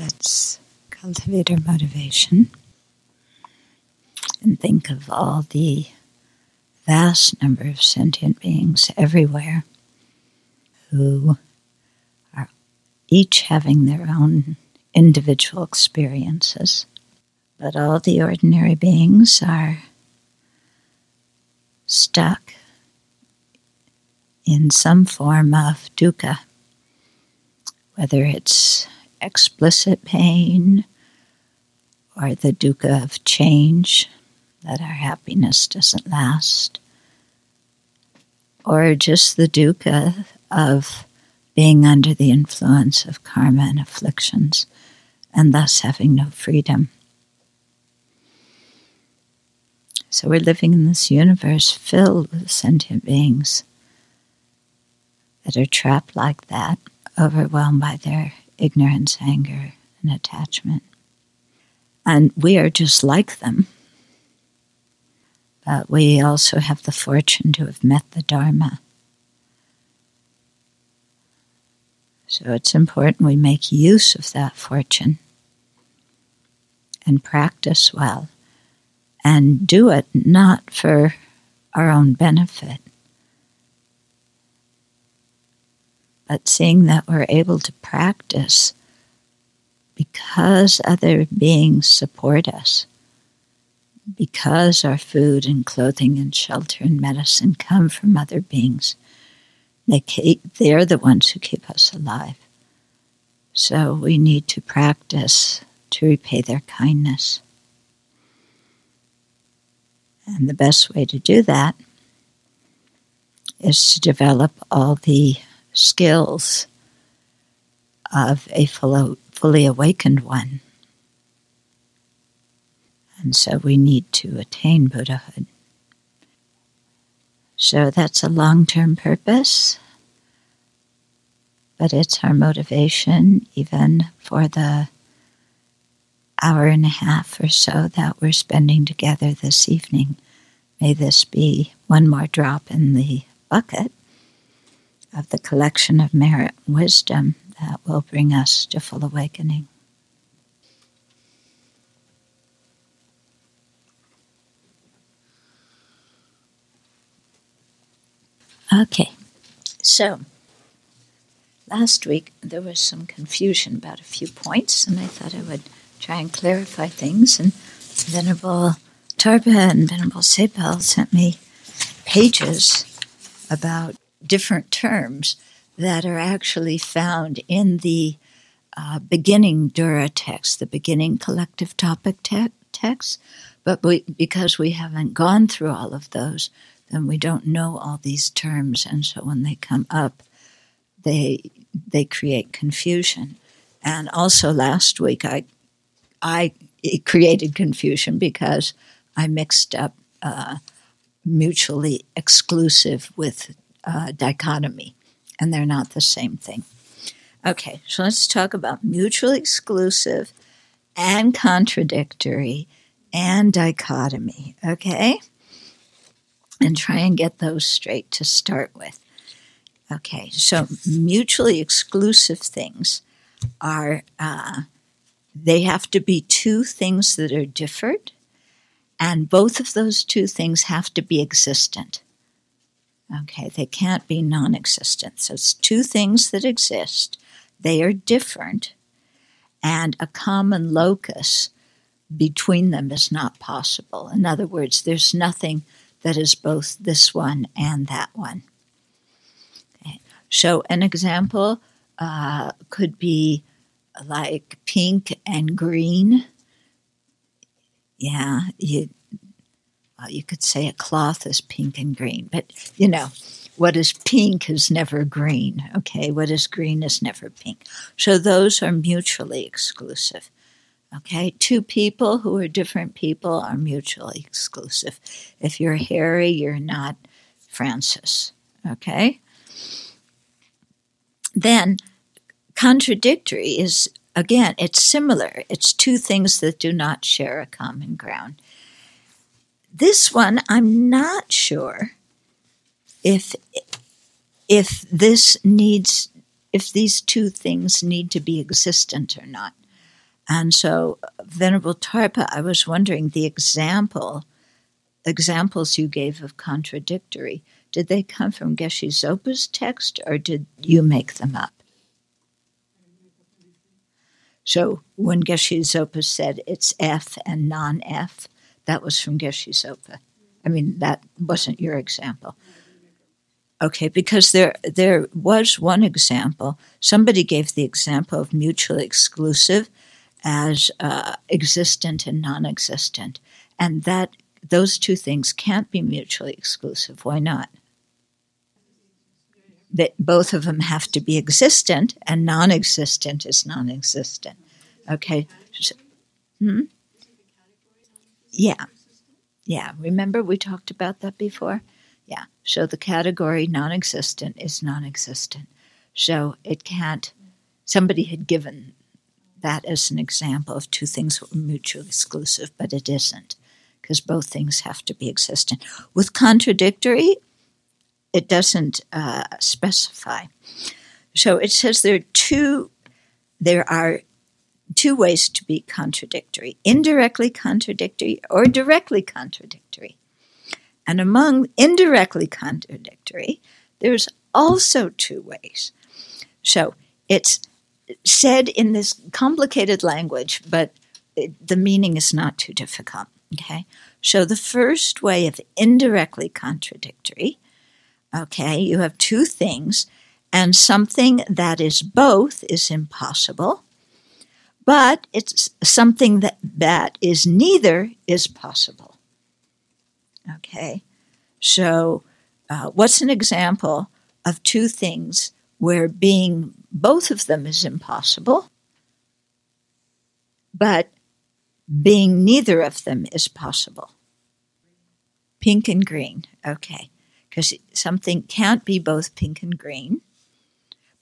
let's cultivate our motivation and think of all the vast number of sentient beings everywhere who are each having their own individual experiences. But all the ordinary beings are stuck in some form of dukkha, whether it's explicit pain or the dukkha of change, that our happiness doesn't last, or just the dukkha of being under the influence of karma and afflictions and thus having no freedom. So we're living in this universe filled with sentient beings that are trapped like that, overwhelmed by their ignorance, anger, and attachment. And we are just like them. But we also have the fortune to have met the Dharma. So it's important we make use of that fortune and practice well and do it not for our own benefit, but seeing that we're able to practice because other beings support us, because our food and clothing and shelter and medicine come from other beings. They keep, they're the ones who keep us alive. So we need to practice to repay their kindness. And the best way to do that is to develop all the skills of a fully awakened one. And so we need to attain Buddhahood. So that's a long term purpose, but it's our motivation even for the hour and a half or so that we're spending together this evening. May this be one more drop in the bucket of the collection of merit and wisdom that will bring us to full awakening. Okay, so last week there was some confusion about a few points, and I thought I would try and clarify things. And Venerable Tarpa and Venerable Sepal sent me pages about different terms that are actually found in the uh, beginning Dudra text, the beginning collective topic te- text. But we, because we haven't gone through all of those, then we don't know all these terms, and so when they come up, they they create confusion. And also last week, I I created confusion because I mixed up uh, mutually exclusive with uh, dichotomy, and they're not the same thing. Okay, so let's talk about mutually exclusive and contradictory and dichotomy, okay? And try and get those straight to start with. Okay, so mutually exclusive things are, uh, they have to be two things that are different, and both of those two things have to be existent. Okay, they can't be non existent. So it's two things that exist, they are different, and a common locus between them is not possible. In other words, there's nothing that is both this one and that one. Okay. So, an example uh, could be like pink and green. Yeah, you Uh, you could say a cloth is pink and green, but you know, what is pink is never green, okay? What is green is never pink. So those are mutually exclusive. Okay, two people who are different people are mutually exclusive. If you're Harry, you're not Francis. Okay? Then contradictory is again, it's similar. It's two things that do not share a common ground. This one, I'm not sure if if this needs if these two things need to be existent or not. And so, Venerable Tarpa, I was wondering the example, examples you gave of contradictory, did they come from Geshe Sopa's text or did you make them up? So when Geshe Sopa said it's F and non F, that was from Geshe Sopa. I mean, that wasn't your example. Okay, because there there was one example. Somebody gave the example of mutually exclusive as uh, existent and non-existent, and that those two things can't be mutually exclusive. Why not? That both of them have to be existent, and non-existent is non-existent. Okay. So, hmm? Yeah. Yeah. Remember we talked about that before? Yeah. So the category non existent is non existent. So it can't, somebody had given that as an example of two things that were mutually exclusive, but it isn't because both things have to be existent. With contradictory, it doesn't uh, specify. So it says there are two, there are two ways to be contradictory indirectly contradictory or directly contradictory. And among indirectly contradictory, there's also two ways. So it's said in this complicated language, but it, the meaning is not too difficult. Okay? So the first way of indirectly contradictory, okay, you have two things, and something that is both is impossible, but it's something that, that is neither is possible. Okay, so uh, what's an example of two things where being both of them is impossible, but being neither of them is possible? Pink and green, okay, because something can't be both pink and green,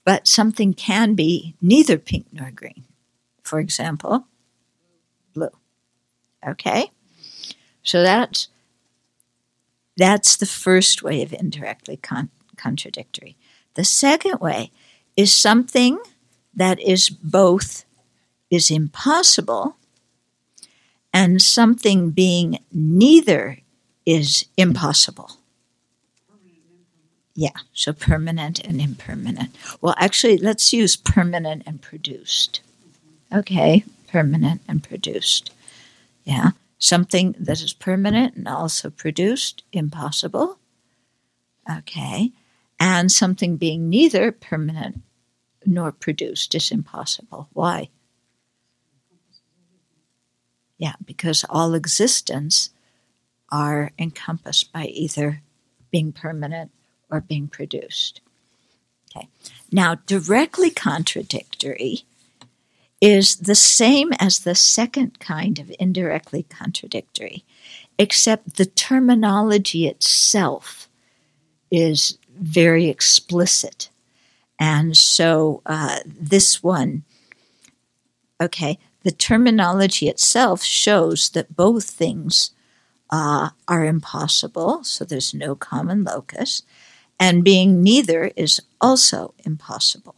but something can be neither pink nor green. For example, blue. Okay? So that's that's the first way of indirectly con- contradictory. The second way is something that is both is impossible and something being neither is impossible. Yeah, so permanent and impermanent. Well, actually, let's use permanent and produced. Okay, permanent and produced. Yeah, something that is permanent and also produced, impossible. Okay. And something being neither permanent nor produced is impossible. Why? Yeah, because all existence are encompassed by either being permanent or being produced. Okay. Now, directly contradictory is the same as the second kind of indirectly contradictory, except the terminology itself is very explicit. And so uh, this one, okay, the terminology itself shows that both things uh, are impossible, so there's no common locus, and being neither is also impossible.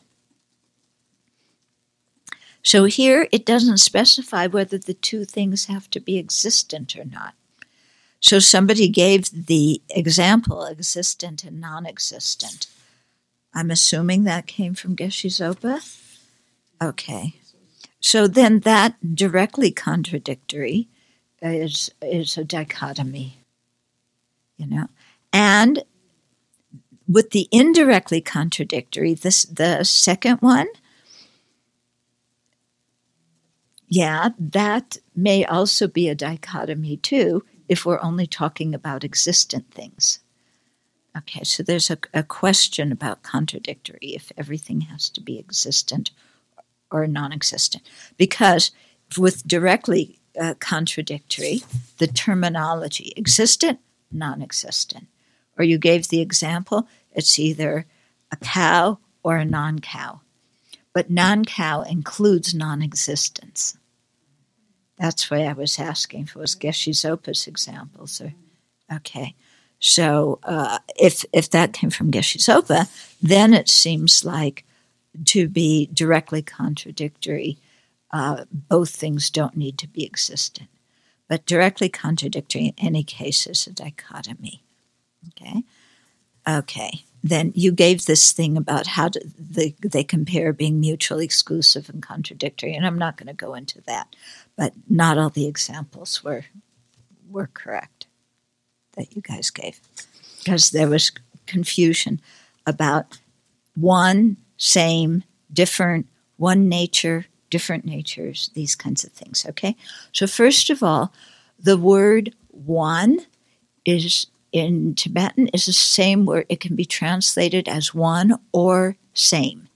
So here it doesn't specify whether the two things have to be existent or not. So somebody gave the example existent and non existent. I'm assuming that came from Geshe Sopa? Okay. So then that directly contradictory is, is a dichotomy, you know. And with the indirectly contradictory, this the second one yeah, that may also be a dichotomy too if we're only talking about existent things. Okay, so there's a, a question about contradictory if everything has to be existent or non existent. Because with directly uh, contradictory, the terminology existent, non existent. Or you gave the example, it's either a cow or a non cow. But non cow includes non existence. That's why I was asking for. was Geshe Sopa's examples. Or, okay. So uh, if, if that came from Geshe Sopa, then it seems like to be directly contradictory uh, both things don't need to be existent. But directly contradictory in any case is a dichotomy. Okay? Okay. Then you gave this thing about how to, the, they compare being mutually exclusive and contradictory, and I'm not going to go into that. But not all the examples were were correct that you guys gave because there was confusion about one, same, different, one nature, different natures, these kinds of things. Okay? So, first of all, the word one is in Tibetan is the same word. It can be translated as one or same.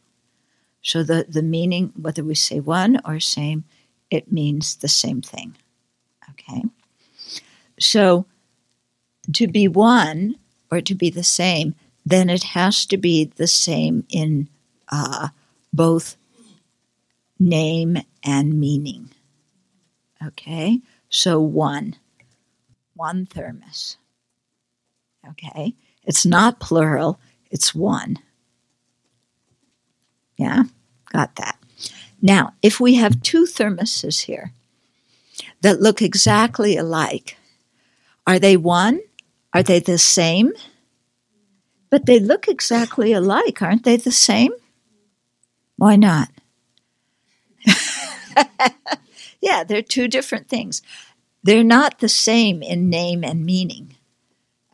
So the, the meaning, whether we say one or same, it means the same thing. Okay? So to be one or to be the same, then it has to be the same in uh, both name and meaning. Okay? So one, one thermos. Okay? It's not plural, it's one. Yeah? Got that. Now, if we have two thermoses here that look exactly alike, are they one? Are they the same? But they look exactly alike, aren't they the same? Why not? yeah, they're two different things. They're not the same in name and meaning.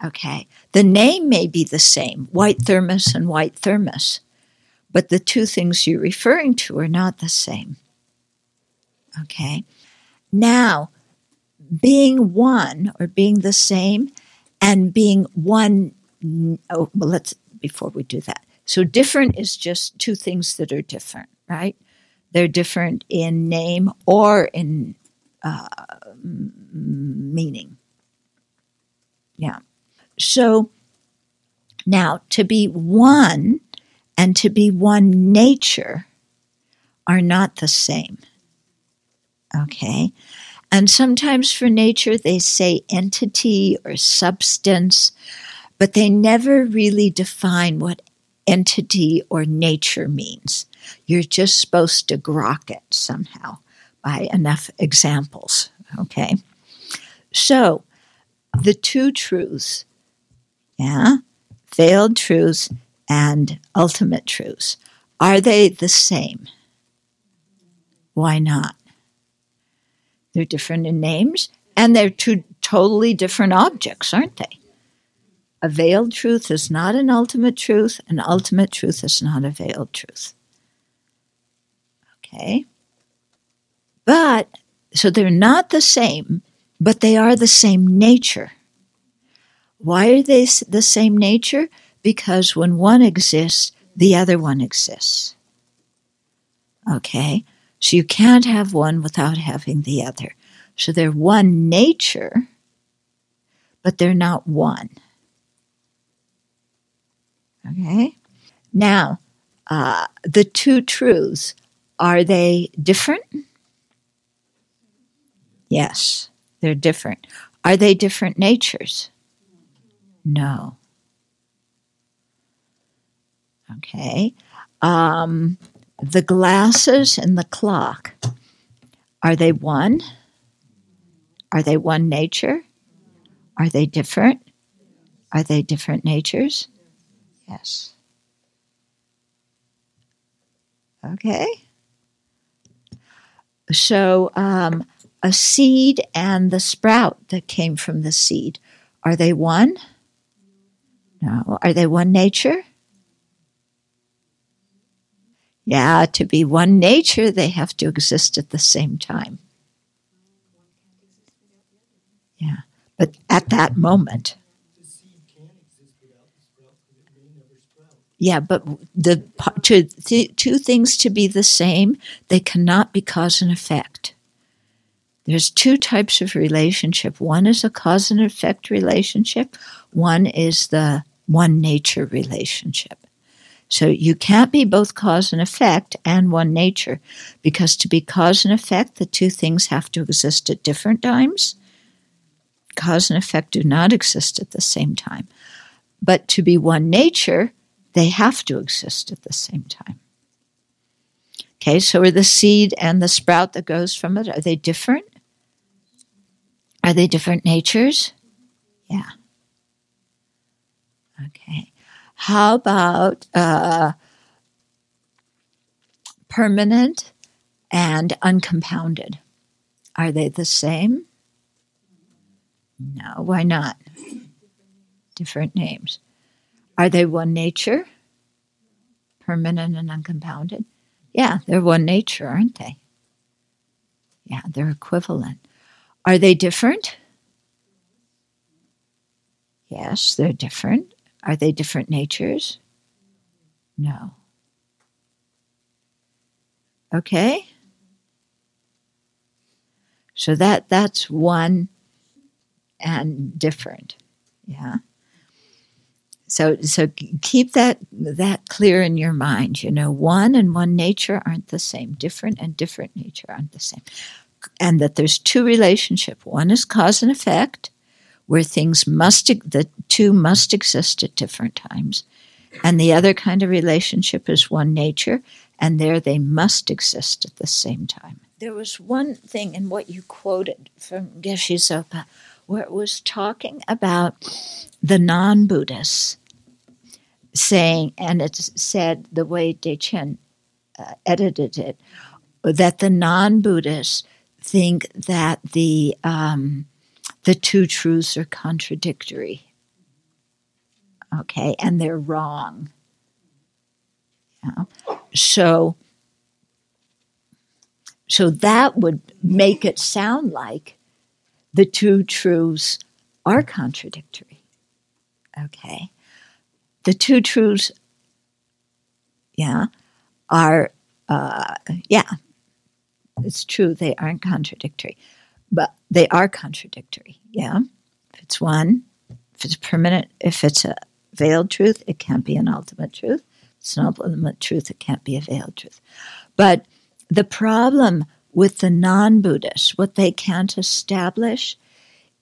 Okay. The name may be the same, white thermos and white thermos, but the two things you're referring to are not the same. Okay. Now, being one or being the same and being one, oh, well, let's, before we do that. So, different is just two things that are different, right? They're different in name or in uh, meaning. Yeah. So now to be one and to be one nature are not the same. Okay? And sometimes for nature they say entity or substance, but they never really define what entity or nature means. You're just supposed to grok it somehow by enough examples. Okay? So, the two truths yeah? Veiled truths and ultimate truths. Are they the same? Why not? They're different in names and they're two totally different objects, aren't they? A veiled truth is not an ultimate truth, an ultimate truth is not a veiled truth. Okay? But, so they're not the same, but they are the same nature. Why are they the same nature? Because when one exists, the other one exists. Okay? So you can't have one without having the other. So they're one nature, but they're not one. Okay? Now, uh, the two truths, are they different? Yes, they're different. Are they different natures? No. Okay. Um, the glasses and the clock, are they one? Are they one nature? Are they different? Are they different natures? Yes. Okay. So, um, a seed and the sprout that came from the seed, are they one? No. Are they one nature? Yeah, to be one nature, they have to exist at the same time. Yeah, but at that moment. Yeah, but the to th- two things to be the same, they cannot be cause and effect. There's two types of relationship. One is a cause and effect relationship. One is the one nature relationship. So you can't be both cause and effect and one nature because to be cause and effect, the two things have to exist at different times. Cause and effect do not exist at the same time. But to be one nature, they have to exist at the same time. Okay, so are the seed and the sprout that goes from it, are they different? Are they different natures? Yeah. Okay. How about uh, permanent and uncompounded? Are they the same? No, why not? Different names. Are they one nature? Permanent and uncompounded? Yeah, they're one nature, aren't they? Yeah, they're equivalent. Are they different? Yes, they're different. Are they different natures? No. Okay? So that that's one and different. Yeah. So so keep that that clear in your mind. You know, one and one nature aren't the same. Different and different nature aren't the same. And that there's two relationship. One is cause and effect, where things must the two must exist at different times. And the other kind of relationship is one nature, and there they must exist at the same time. There was one thing in what you quoted from Geshe Sopa where it was talking about the non Buddhists saying, and it said the way Dechen uh, edited it, that the non Buddhists think that the um, the two truths are contradictory. Okay, and they're wrong. Yeah. So, so that would make it sound like the two truths are contradictory. Okay. The two truths, yeah, are, uh, yeah, it's true, they aren't contradictory, but they are contradictory. Yeah. If it's one, if it's permanent, if it's a veiled truth, it can't be an ultimate truth. If it's an ultimate truth, it can't be a veiled truth. But the problem with the non Buddhists, what they can't establish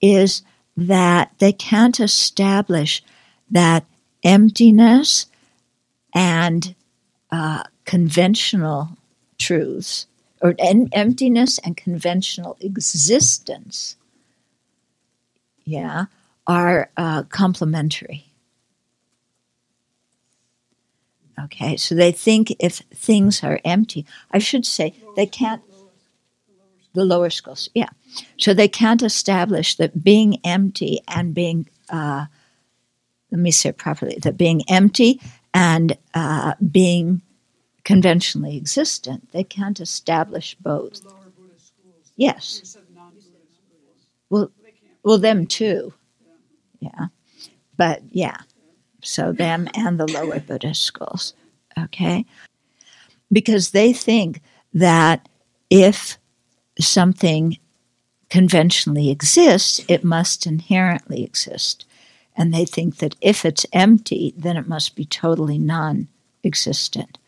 is that they can't establish that emptiness and uh, conventional truths, or en- emptiness and conventional existence, yeah, are uh, complementary. Okay, so they think if things are empty, I should say they can't the lower schools, yeah. So they can't establish that being empty and being, uh, let me say it properly, that being empty and uh, being conventionally existent, they can't establish both. Yes. Well, well, them too. Yeah. But yeah. So them and the lower Buddhist schools. Okay. Because they think that if something conventionally exists, it must inherently exist. And they think that if it's empty, then it must be totally non existent.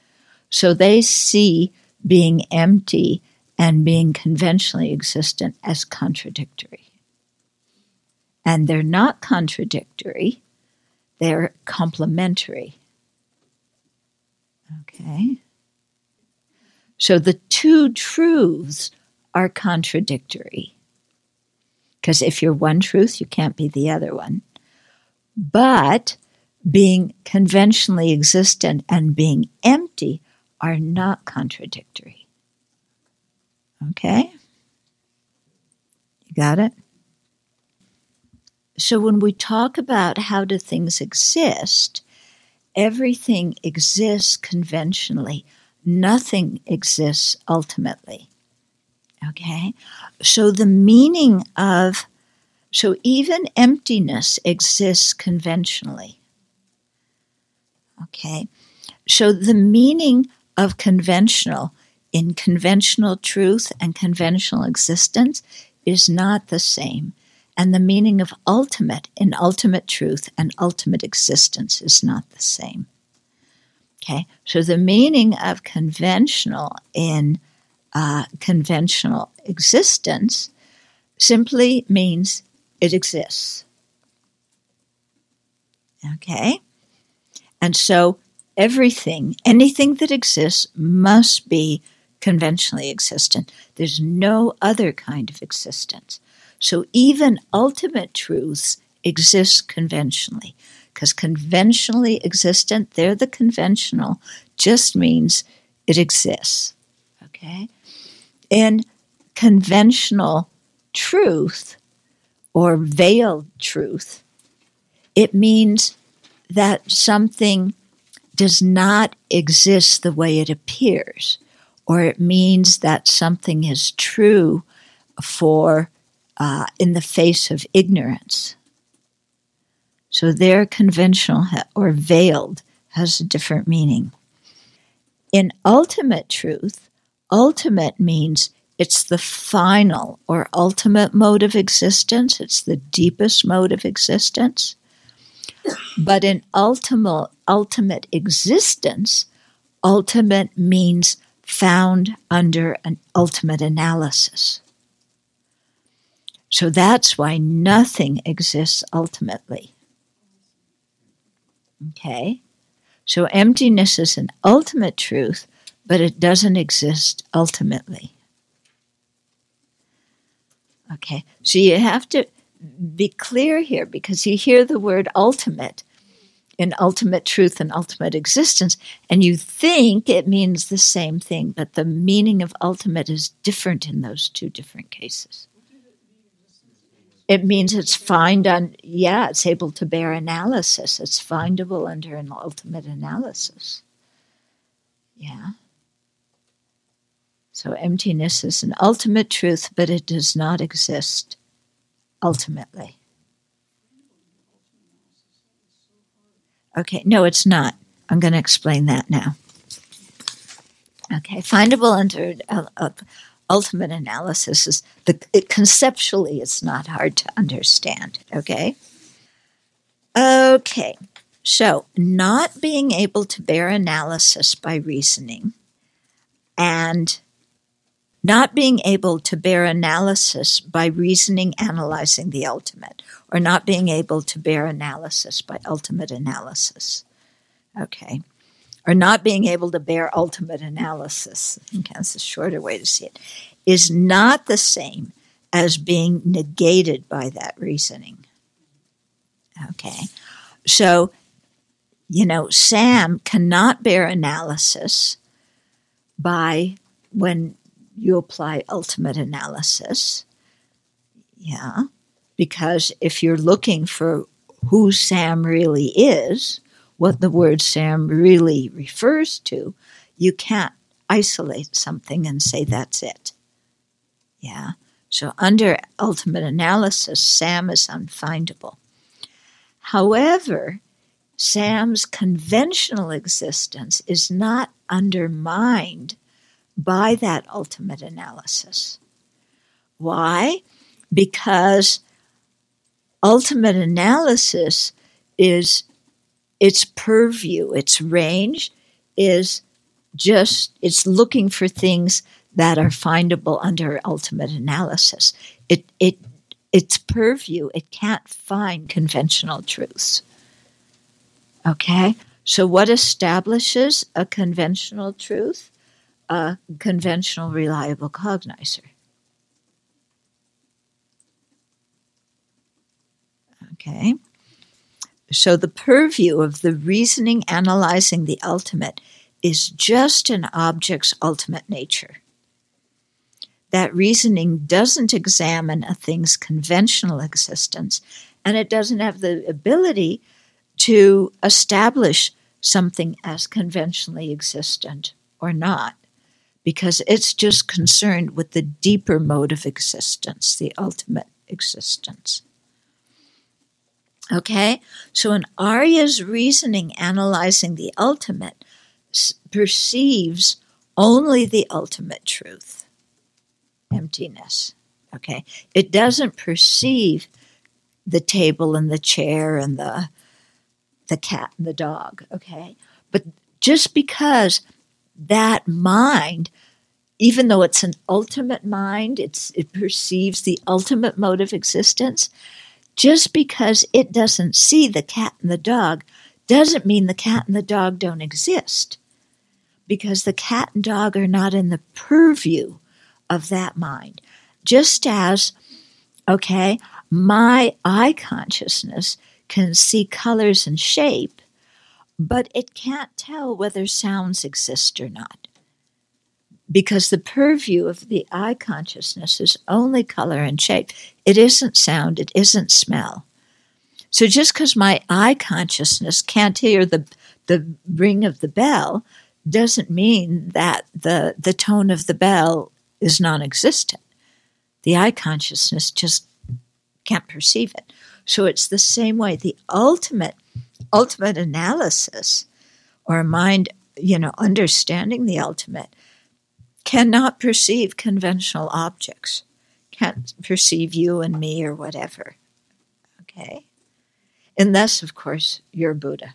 So they see being empty and being conventionally existent as contradictory. And they're not contradictory, they're complementary. Okay? So the two truths are contradictory. Because if you're one truth, you can't be the other one. But being conventionally existent and being empty are not contradictory. Okay? You got it? So when we talk about how do things exist, everything exists conventionally. Nothing exists ultimately. Okay? So the meaning of, so even emptiness exists conventionally. Okay? So the meaning of conventional in conventional truth and conventional existence is not the same. And the meaning of ultimate in ultimate truth and ultimate existence is not the same. Okay, so the meaning of conventional in uh, conventional existence simply means it exists. Okay? And so everything, anything that exists, must be conventionally existent. There's no other kind of existence. So even ultimate truths exist conventionally. Because conventionally existent, they're the conventional, just means it exists. Okay? In conventional truth or veiled truth, it means that something does not exist the way it appears, or it means that something is true for uh, in the face of ignorance. So their conventional or veiled has a different meaning. In ultimate truth, ultimate means it's the final or ultimate mode of existence, it's the deepest mode of existence. But in ultimate, ultimate existence, ultimate means found under an ultimate analysis. So that's why nothing exists ultimately. Okay? So emptiness is an ultimate truth, but it doesn't exist ultimately. Okay? So you have to be clear here because you hear the word ultimate in ultimate truth and ultimate existence, and you think it means the same thing, but the meaning of ultimate is different in those two different cases. It means it's find on yeah, it's able to bear analysis. It's findable under an ultimate analysis. Yeah. So emptiness is an ultimate truth, but it does not exist ultimately. Okay, no, it's not. I'm going to explain that now. Okay, findable under uh, uh, ultimate analysis is the it, conceptually it's not hard to understand. Okay. Okay, so not being able to bear analysis by reasoning and not being able to bear analysis by reasoning analyzing the ultimate, or not being able to bear analysis by ultimate analysis. Okay. Or not being able to bear ultimate analysis, okay, that's a shorter way to see it, is not the same as being negated by that reasoning. Okay. So, you know, Sam cannot bear analysis by when you apply ultimate analysis. Yeah, because if you're looking for who Sam really is, what the word Sam really refers to, you can't isolate something and say that's it. Yeah. So under ultimate analysis, Sam is unfindable. However, Sam's conventional existence is not undermined by that ultimate analysis. Why? Because ultimate analysis is its purview, its range is just, it's looking for things that are findable under ultimate analysis. It, it, its purview, it can't find conventional truths. Okay? So, what establishes a conventional truth? A conventional reliable cognizer. Okay. So the purview of the reasoning analyzing the ultimate is just an object's ultimate nature. That reasoning doesn't examine a thing's conventional existence, and it doesn't have the ability to establish something as conventionally existent or not because it's just concerned with the deeper mode of existence, the ultimate existence. Okay, so in Arya's reasoning analyzing the ultimate perceives only the ultimate truth, emptiness. Okay, it doesn't perceive the table and the chair and the the cat and the dog. Okay, but just because that mind, even though it's an ultimate mind, it's, it perceives the ultimate mode of existence, just because it doesn't see the cat and the dog doesn't mean the cat and the dog don't exist. because the cat and dog are not in the purview of that mind. Just as, okay, my eye consciousness can see colors and shape, but it can't tell whether sounds exist or not. Because the purview of the eye consciousness is only color and shape. It isn't sound, it isn't smell. So just because my eye consciousness can't hear the, the ring of the bell doesn't mean that the, the tone of the bell is non existent. The eye consciousness just can't perceive it. So it's the same way. The ultimate, ultimate analysis or mind, you know, understanding the ultimate cannot perceive conventional objects, can't perceive you and me or whatever. Okay? Unless, of course, you're Buddha.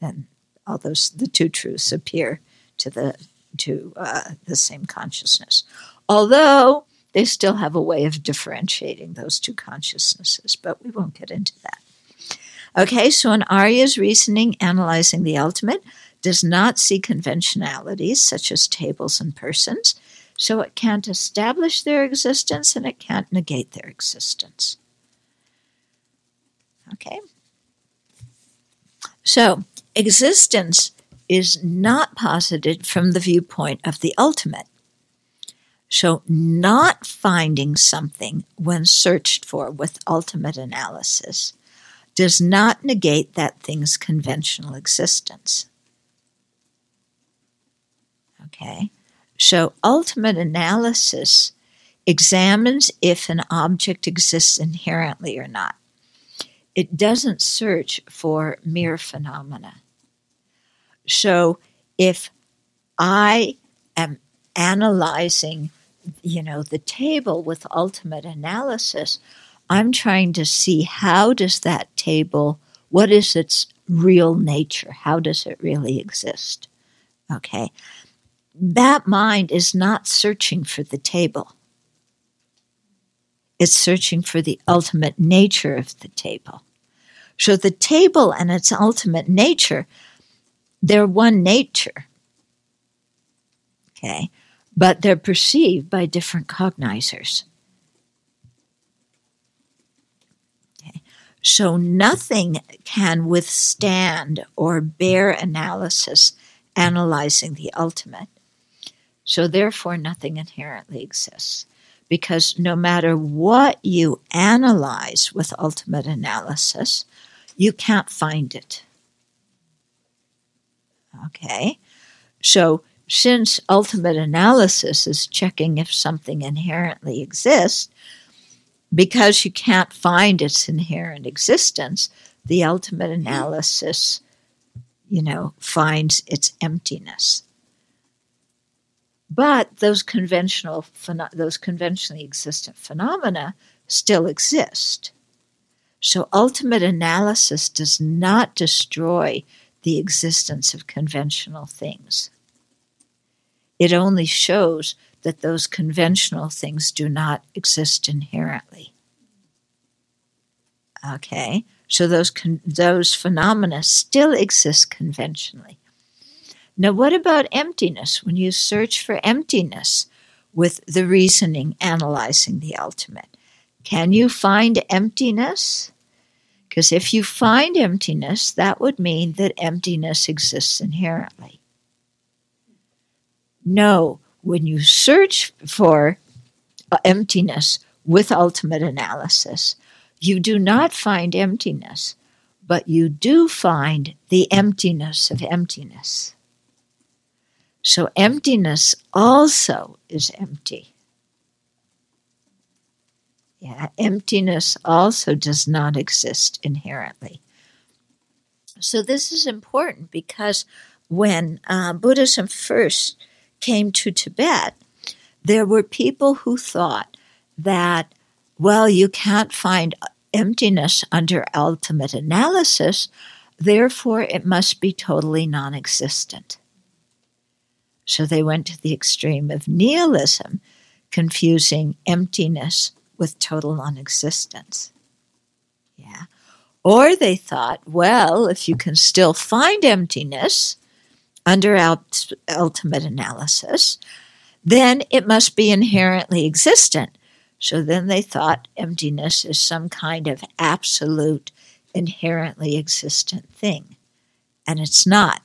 Then all those, the two truths appear to the, to uh, the same consciousness. Although they still have a way of differentiating those two consciousnesses, but we won't get into that. Okay, so in Arya's reasoning, analyzing the ultimate does not see conventionalities such as tables and persons, so it can't establish their existence and it can't negate their existence. Okay? So, existence is not posited from the viewpoint of the ultimate. So, not finding something when searched for with ultimate analysis does not negate that thing's conventional existence. Okay? So, ultimate analysis examines if an object exists inherently or not. It doesn't search for mere phenomena. So, if I am analyzing you know, the table with ultimate analysis, I'm trying to see how does that table, what is its real nature? How does it really exist? Okay. That mind is not searching for the table. It's searching for the ultimate nature of the table. So the table and its ultimate nature, they're one nature. Okay but they're perceived by different cognizers. So nothing can withstand or bear analysis analyzing the ultimate. So therefore, nothing inherently exists. Because no matter what you analyze with ultimate analysis, you can't find it. Okay? So since ultimate analysis is checking if something inherently exists, because you can't find its inherent existence, the ultimate analysis, you know, finds its emptiness. But those conventional, those conventionally existent phenomena still exist. So ultimate analysis does not destroy the existence of conventional things. It only shows that those conventional things do not exist inherently. Okay, so those con- those phenomena still exist conventionally. Now, what about emptiness? When you search for emptiness with the reasoning analyzing the ultimate, can you find emptiness? Because if you find emptiness, that would mean that emptiness exists inherently. No, when you search for emptiness with ultimate analysis, you do not find emptiness, but you do find the emptiness of emptiness. So, emptiness also is empty. Yeah, emptiness also does not exist inherently. So, this is important because when uh, Buddhism first came to Tibet, there were people who thought that, well, you can't find emptiness under ultimate analysis, therefore it must be totally non existent. So they went to the extreme of nihilism, confusing emptiness with total non existence. Yeah. Or they thought, well, if you can still find emptiness, under ultimate analysis, then it must be inherently existent. So then they thought emptiness is some kind of absolute, inherently existent thing. And it's not.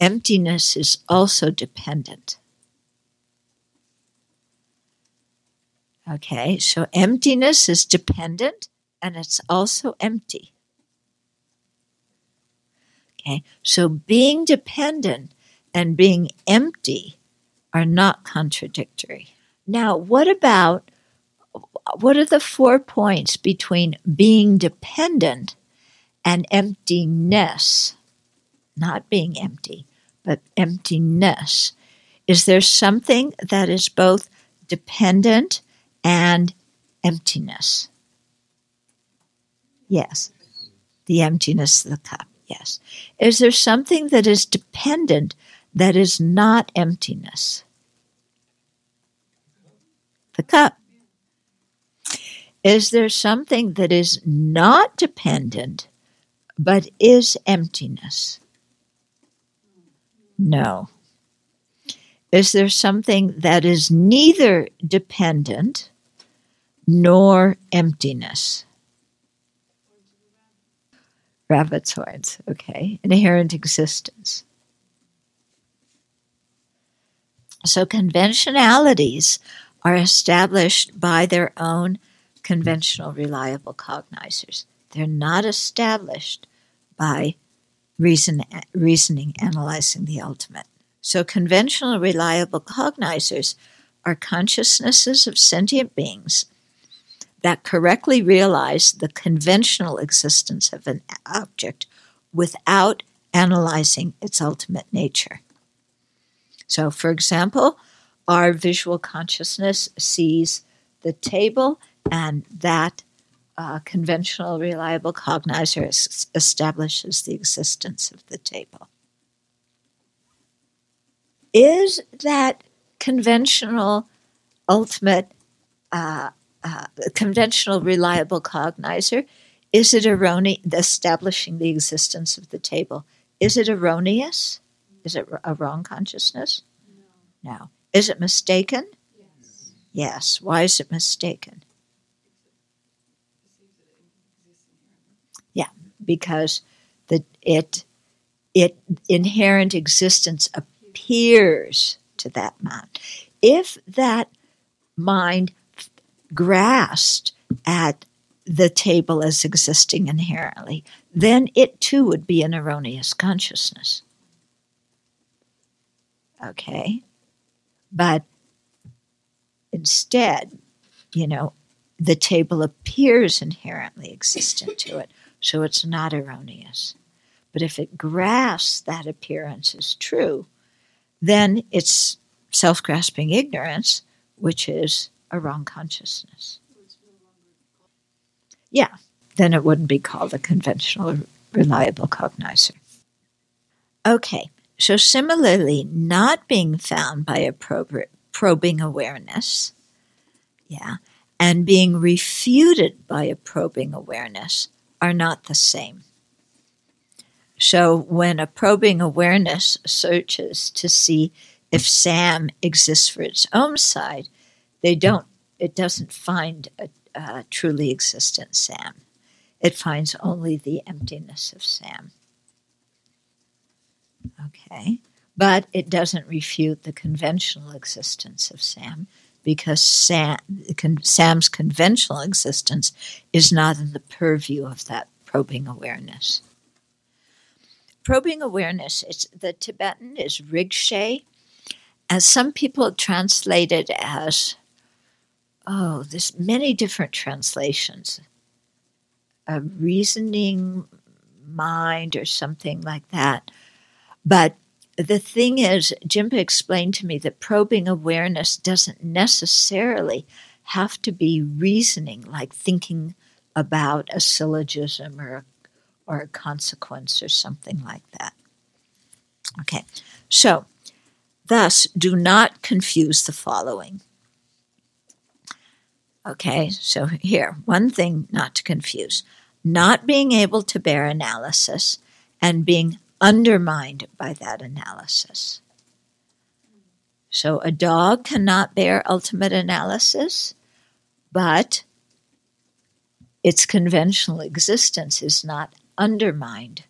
Emptiness is also dependent. Okay, so emptiness is dependent and it's also empty. Okay, so being dependent and being empty are not contradictory. Now, what about what are the four points between being dependent and emptiness? Not being empty, but emptiness. Is there something that is both dependent and emptiness? Yes. The emptiness of the cup. Yes. Is there something that is dependent that is not emptiness? The cup. Is there something that is not dependent but is emptiness? No. Is there something that is neither dependent nor emptiness? Rabbit's horns, okay. Inherent existence. So conventionalities are established by their own conventional reliable cognizers. They're not established by reason, reasoning analyzing the ultimate. So conventional reliable cognizers are consciousnesses of sentient beings that correctly realize the conventional existence of an object without analyzing its ultimate nature. So, for example, our visual consciousness sees the table, and that uh, conventional reliable cognizer es- establishes the existence of the table. Is that conventional ultimate uh, uh, conventional reliable cognizer, is it erroneous, establishing the existence of the table? Is it erroneous? Is it a wrong consciousness? No. no. Is it mistaken? Yes. Yes. Why is it mistaken? Yeah, because the it it inherent existence appears to that mind. If that mind grasped at the table as existing inherently, then it too would be an erroneous consciousness. Okay? But instead, you know, the table appears inherently existent to it, so it's not erroneous. But if it grasps that appearance as true, then it's self grasping ignorance, which is a wrong consciousness. Yeah, then it wouldn't be called a conventional reliable cognizer. Okay, so similarly, not being found by a probing awareness, yeah, and being refuted by a probing awareness are not the same. So when a probing awareness searches to see if Sam exists for its own side, they don't it doesn't find a, a truly existent sam it finds only the emptiness of sam okay but it doesn't refute the conventional existence of sam because sam, sam's conventional existence is not in the purview of that probing awareness probing awareness it's the tibetan is rigshe as some people translate it as oh, there's many different translations. A reasoning mind or something like that. But the thing is, Jinpa explained to me that probing awareness doesn't necessarily have to be reasoning, like thinking about a syllogism or or a consequence or something like that. Okay, so thus do not confuse the following. Okay, so here, one thing not to confuse not being able to bear analysis and being undermined by that analysis. So a dog cannot bear ultimate analysis, but its conventional existence is not undermined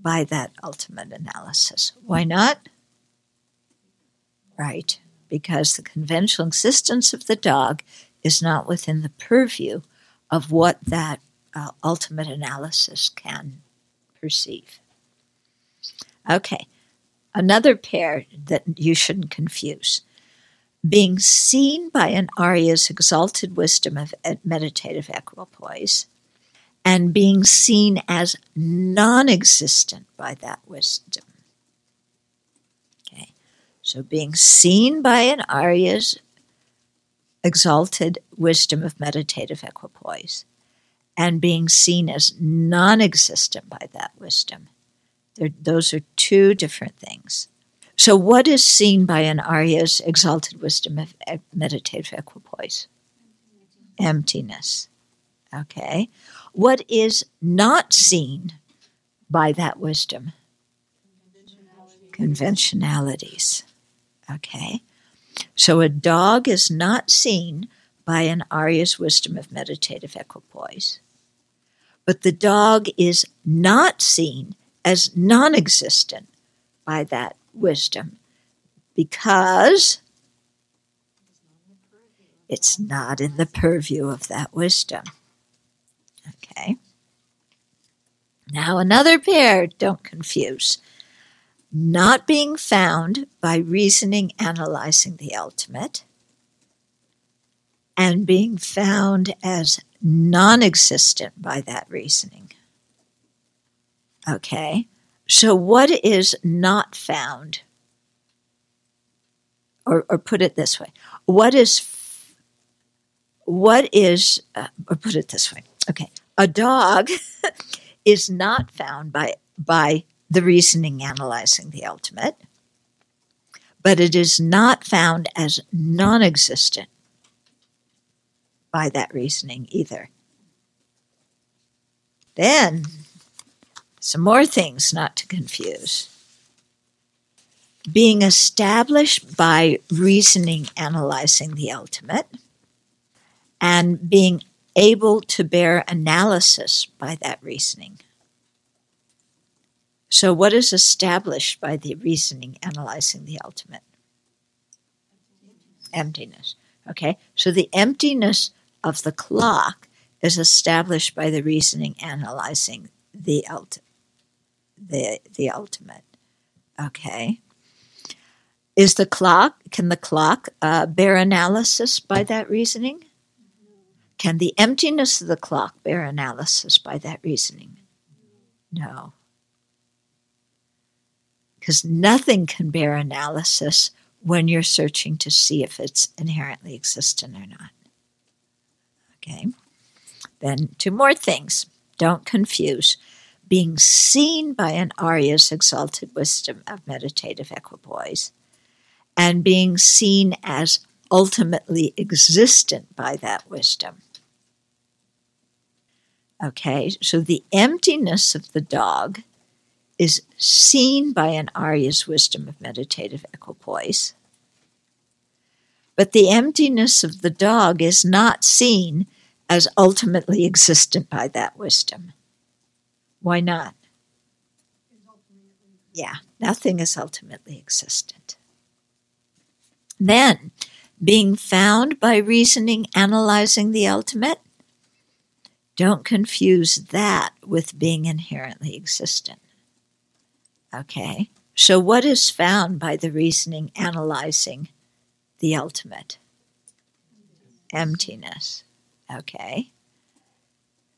by that ultimate analysis. Why not? Right, because the conventional existence of the dog is not within the purview of what that uh, ultimate analysis can perceive. Okay, another pair that you shouldn't confuse. Being seen by an Arya's exalted wisdom of meditative equipoise and being seen as non existent by that wisdom. Okay, so being seen by an Arya's exalted wisdom of meditative equipoise and being seen as non existent by that wisdom. They're, those are two different things. So, what is seen by an Arya's exalted wisdom of eh, meditative equipoise? Emptiness. Okay. What is not seen by that wisdom? Conventionalities. Okay. So, a dog is not seen by an Arya's wisdom of meditative equipoise. But the dog is not seen as non existent by that wisdom because it's not in the purview of that wisdom. Okay. Now, another pair, don't confuse. Not being found by reasoning analyzing the ultimate, and being found as non existent by that reasoning. Okay, so what is not found? Or, or put it this way what is what is uh, or put it this way okay a dog is not found by by the reasoning analyzing the ultimate but it is not found as non-existent by that reasoning either. Then, some more things not to confuse. Being established by reasoning analyzing the ultimate, and being able to bear analysis by that reasoning. So, what is established by the reasoning analyzing the ultimate? Emptiness. Okay, so the emptiness of the clock is established by the reasoning analyzing the, ult- the, the ultimate. Okay. Is the clock, can the clock uh, bear analysis by that reasoning? Can the emptiness of the clock bear analysis by that reasoning? No. Because nothing can bear analysis when you're searching to see if it's inherently existent or not. Okay. Then two more things. Don't confuse being seen by an Arya's exalted wisdom of meditative equipoise and being seen as ultimately existent by that wisdom. Okay, so the emptiness of the dog is seen by an Arya's wisdom of meditative equipoise. But the emptiness of the dog is not seen as ultimately existent by that wisdom. Why not? Yeah, nothing is ultimately existent. Then, being found by reasoning, analyzing the ultimate, don't confuse that with being inherently existent. Okay, so what is found by the reasoning, analyzing the ultimate? Emptiness. Okay.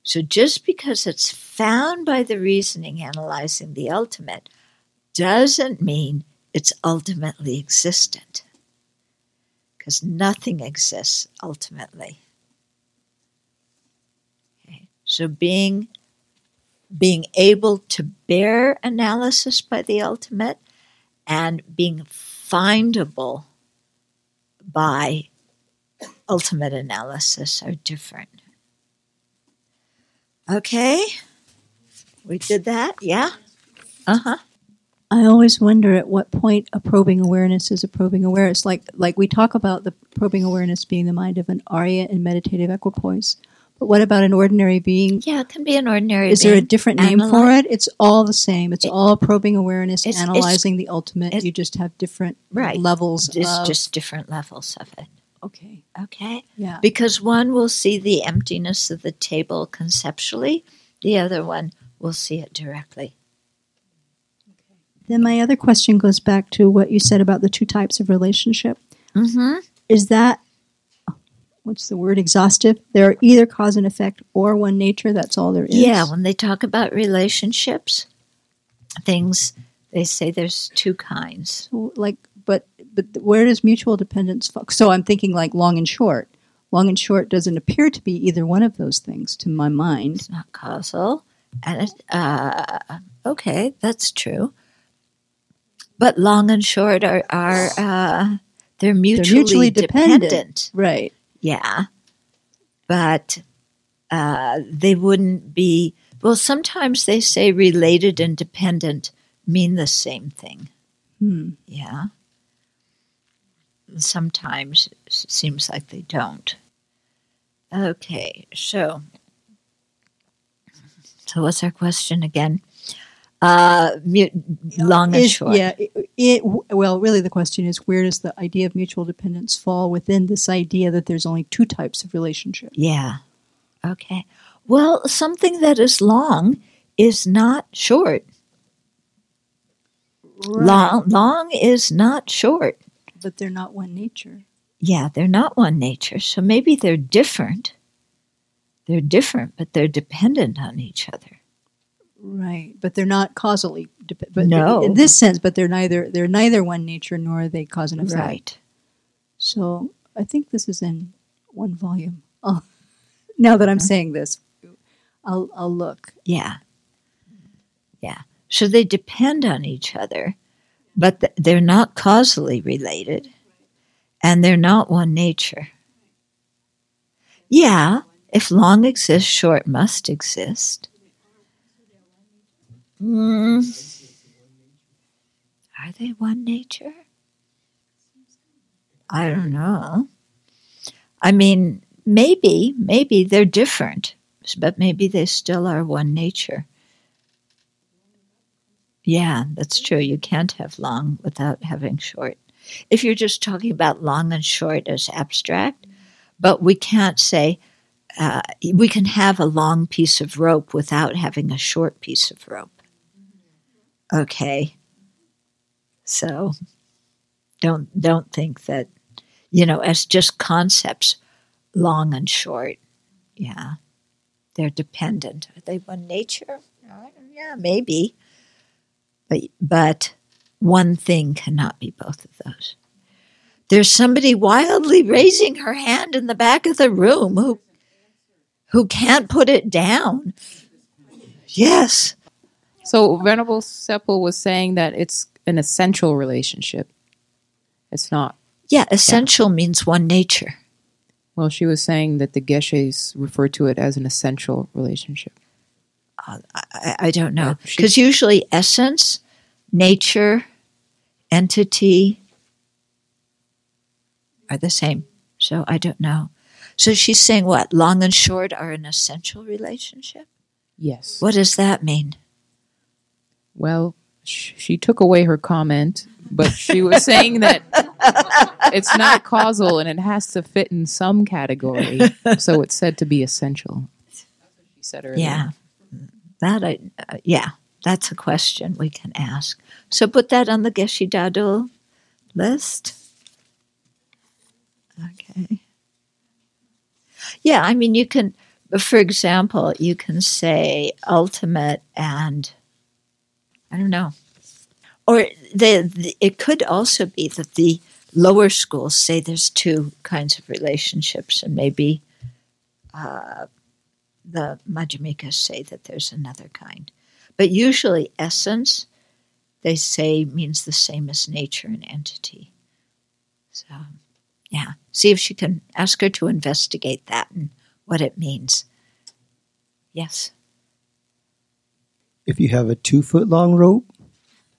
So just because it's found by the reasoning analyzing the ultimate doesn't mean it's ultimately existent. Because nothing exists ultimately. Okay. So being being able to bear analysis by the ultimate and being findable by ultimate analysis are different. Okay, we did that, yeah? Uh huh. I always wonder at what point a probing awareness is a probing awareness. Like like we talk about the probing awareness being the mind of an Arya in meditative equipoise. But what about an ordinary being? Yeah, it can be an ordinary. Is there a being. different name for it? It's all the same. It's It- all probing awareness, It's- it's- analyzing the ultimate. it's- you just have different Right. levels Just, of. just different levels of it. Okay. Okay. Yeah. Because one will see the emptiness of the table conceptually, the other one will see it directly. Then my other question goes back to what you said about the two types of relationship. Mm-hmm. Is that what's the word exhaustive? There are either cause and effect or one nature. That's all there is. Yeah, when they talk about relationships, things they say there's two kinds. So, like, but where does mutual dependence? Fall? So I'm thinking like long and short. Long and short doesn't appear to be either one of those things to my mind. It's not causal, and it, uh, okay, that's true. But long and short are are uh, they're mutually, mutually dependent. dependent. Right. Yeah, but uh, they wouldn't be. Well, sometimes they say related and dependent mean the same thing. Hmm. Yeah. Sometimes it seems like they don't. Okay, so so what's our question again? Uh, mu- long and Is- short. Yeah. It, it, well, really, the question is where does the idea of mutual dependence fall within this idea that there's only two types of relationship? Yeah. Okay. Well, something that is long is not short. Long long is not short. But they're not one nature. Yeah, they're not one nature. So maybe they're different. They're different, but they're dependent on each other. Right, but they're not causally. Dep- but No. in this sense, but they're neither. They're neither one nature nor are they cause and effect. Right. So I think this is in one volume. Oh, now that I'm uh-huh. saying this, I'll I'll look. Yeah. Yeah. So they depend on each other, but th- they're not causally related and they're not one nature. Yeah. If long exists, short must exist. Mm. Are they one nature? I don't know. I mean, maybe, maybe they're different, but maybe they still are one nature. Yeah, that's true. You can't have long without having short. If you're just talking about long and short as abstract, but we can't say uh, we can have a long piece of rope without having a short piece of rope. Okay. So don't don't think that you know as just concepts long and short. Yeah. They're dependent. Are they one nature? Yeah, maybe. But but one thing cannot be both of those. There's somebody wildly raising her hand in the back of the room who who can't put it down. Yes. So Venerable Tsepal was saying that it's an essential relationship. It's not. Yeah, essential means one nature. Well, she was saying that the Geshes refer to it as an essential relationship. I, I don't know. Yeah, Because usually essence, nature, entity are the same. So I don't know. So she's saying what? Long and short are an essential relationship? Yes. What does that mean? Well, sh- she took away her comment, but she was saying that it's not causal and it has to fit in some category. So it's said to be essential. She said earlier. Yeah. That I, uh, yeah, that's a question we can ask. So put that on the Geshe Dado list. Okay. Yeah, I mean, you can, for example, you can say ultimate and I don't know. Or the, the it could also be that the lower schools say there's two kinds of relationships, and maybe uh, the Madhyamikas say that there's another kind. But usually, essence, they say, means the same as nature and entity. So, yeah. See if she can ask her to investigate that and what it means. Yes. if you have a two foot long rope,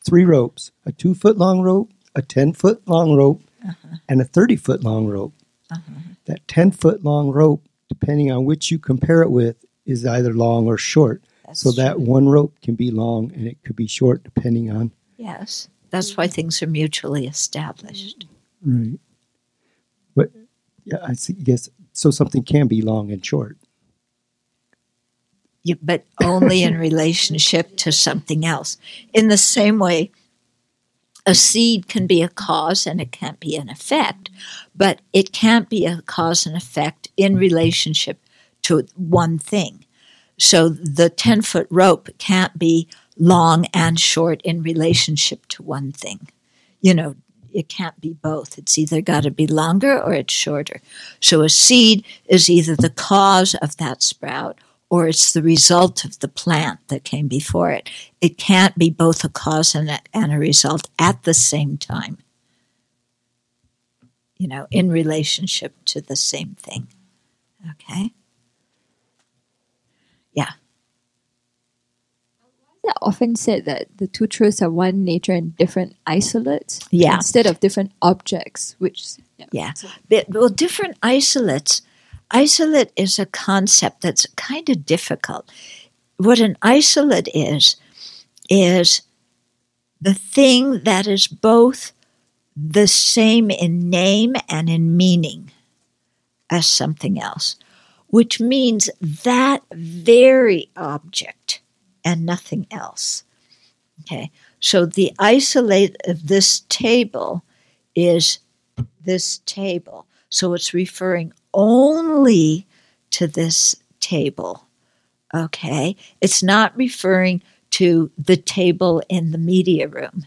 three ropes: a two foot long rope, a ten foot long rope, uh-huh. and a thirty foot long rope. Uh-huh. That ten foot long rope, depending on which you compare it with, is either long or short. That's so that one rope can be long and it could be short depending on Yes. That's why things are mutually established. right. But yeah, I see, guess so. Something can be long and short. You, but only in relationship to something else. In the same way, a seed can be a cause and it can't be an effect, but it can't be a cause and effect in relationship to one thing. So the 10 foot rope can't be long and short in relationship to one thing. You know, it can't be both. It's either got to be longer or it's shorter. So a seed is either the cause of that sprout or it's the result of the plant that came before it. It can't be both a cause and a, and a result at the same time, you know, in relationship to the same thing. Okay? Yeah. It's often said that the two truths are one nature and different isolates Yeah. instead of different objects, which yeah. Yeah. But, well, different isolates. Isolate is a concept that's kind of difficult. What an isolate is, is the thing that is both the same in name and in meaning as something else, which means that very object and nothing else. Okay. So the isolate of this table is this table. So it's referring only to this table. Okay? It's not referring to the table in the media room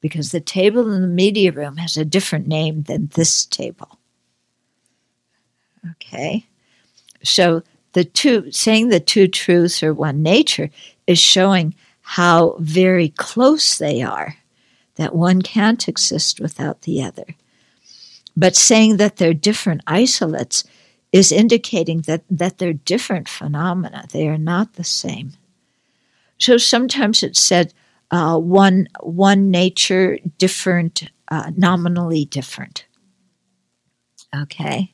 because the table in the media room has a different name than this table. Okay? So the two saying the two truths are one nature is showing how very close they are that one can't exist without the other. But saying that they're different isolates is indicating that, that they're different phenomena. They are not the same. So sometimes it's said uh, one, one nature, different, uh, nominally different. Okay?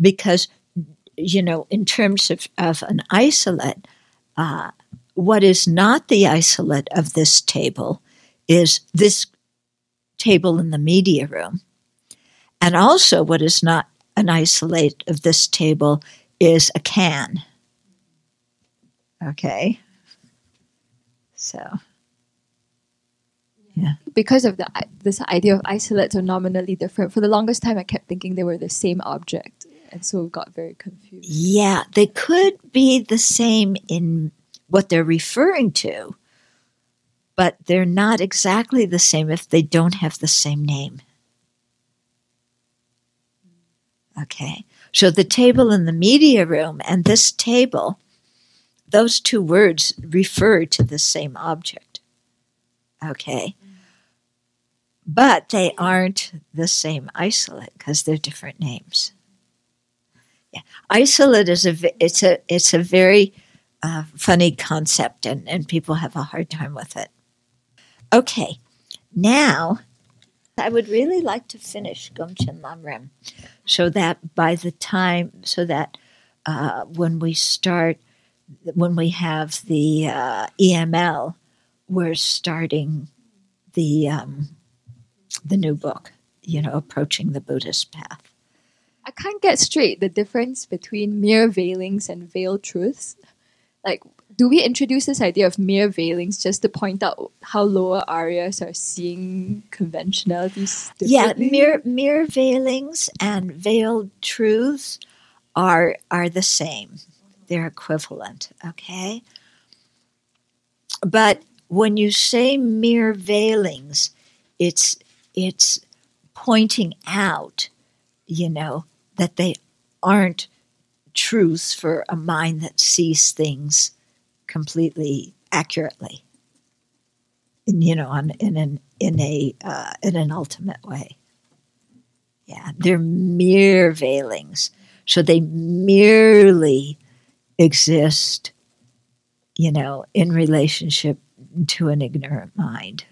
Because, you know, in terms of, of an isolate, uh, what is not the isolate of this table is this table in the media room. And also, what is not an isolate of this table is a can. Okay. So, yeah. because of the this idea of isolates are nominally different. For the longest time, I kept thinking they were the same object, and so got very confused. yeah, they could be the same in what they're referring to, but they're not exactly the same if they don't have the same name. Okay. So the table in the media room and this table, those two words refer to the same object. Okay. But they aren't the same isolate because they're different names. Yeah. Isolate is a it's a it's a very uh, funny concept and, and people have a hard time with it. Okay. Now I would really like to finish Gomchen Lamrim so that by the time, so that uh, when we start, when we have the uh, EML, we're starting the um, the new book. You know, approaching the Buddhist path. I can't get straight the difference between mere veilings and veiled truths. Like, do we introduce this idea of mere veilings just to point out how lower Aryas are seeing conventionalities Yeah, mere mere veilings and veiled truths are are the same. They're equivalent. Okay, but when you say mere veilings, it's it's pointing out, you know, that they aren't truths for a mind that sees things completely accurately. In, you know, on in an in a uh, in an ultimate way. Yeah, they're mere veilings, so they merely exist, you know, in relationship to an ignorant mind.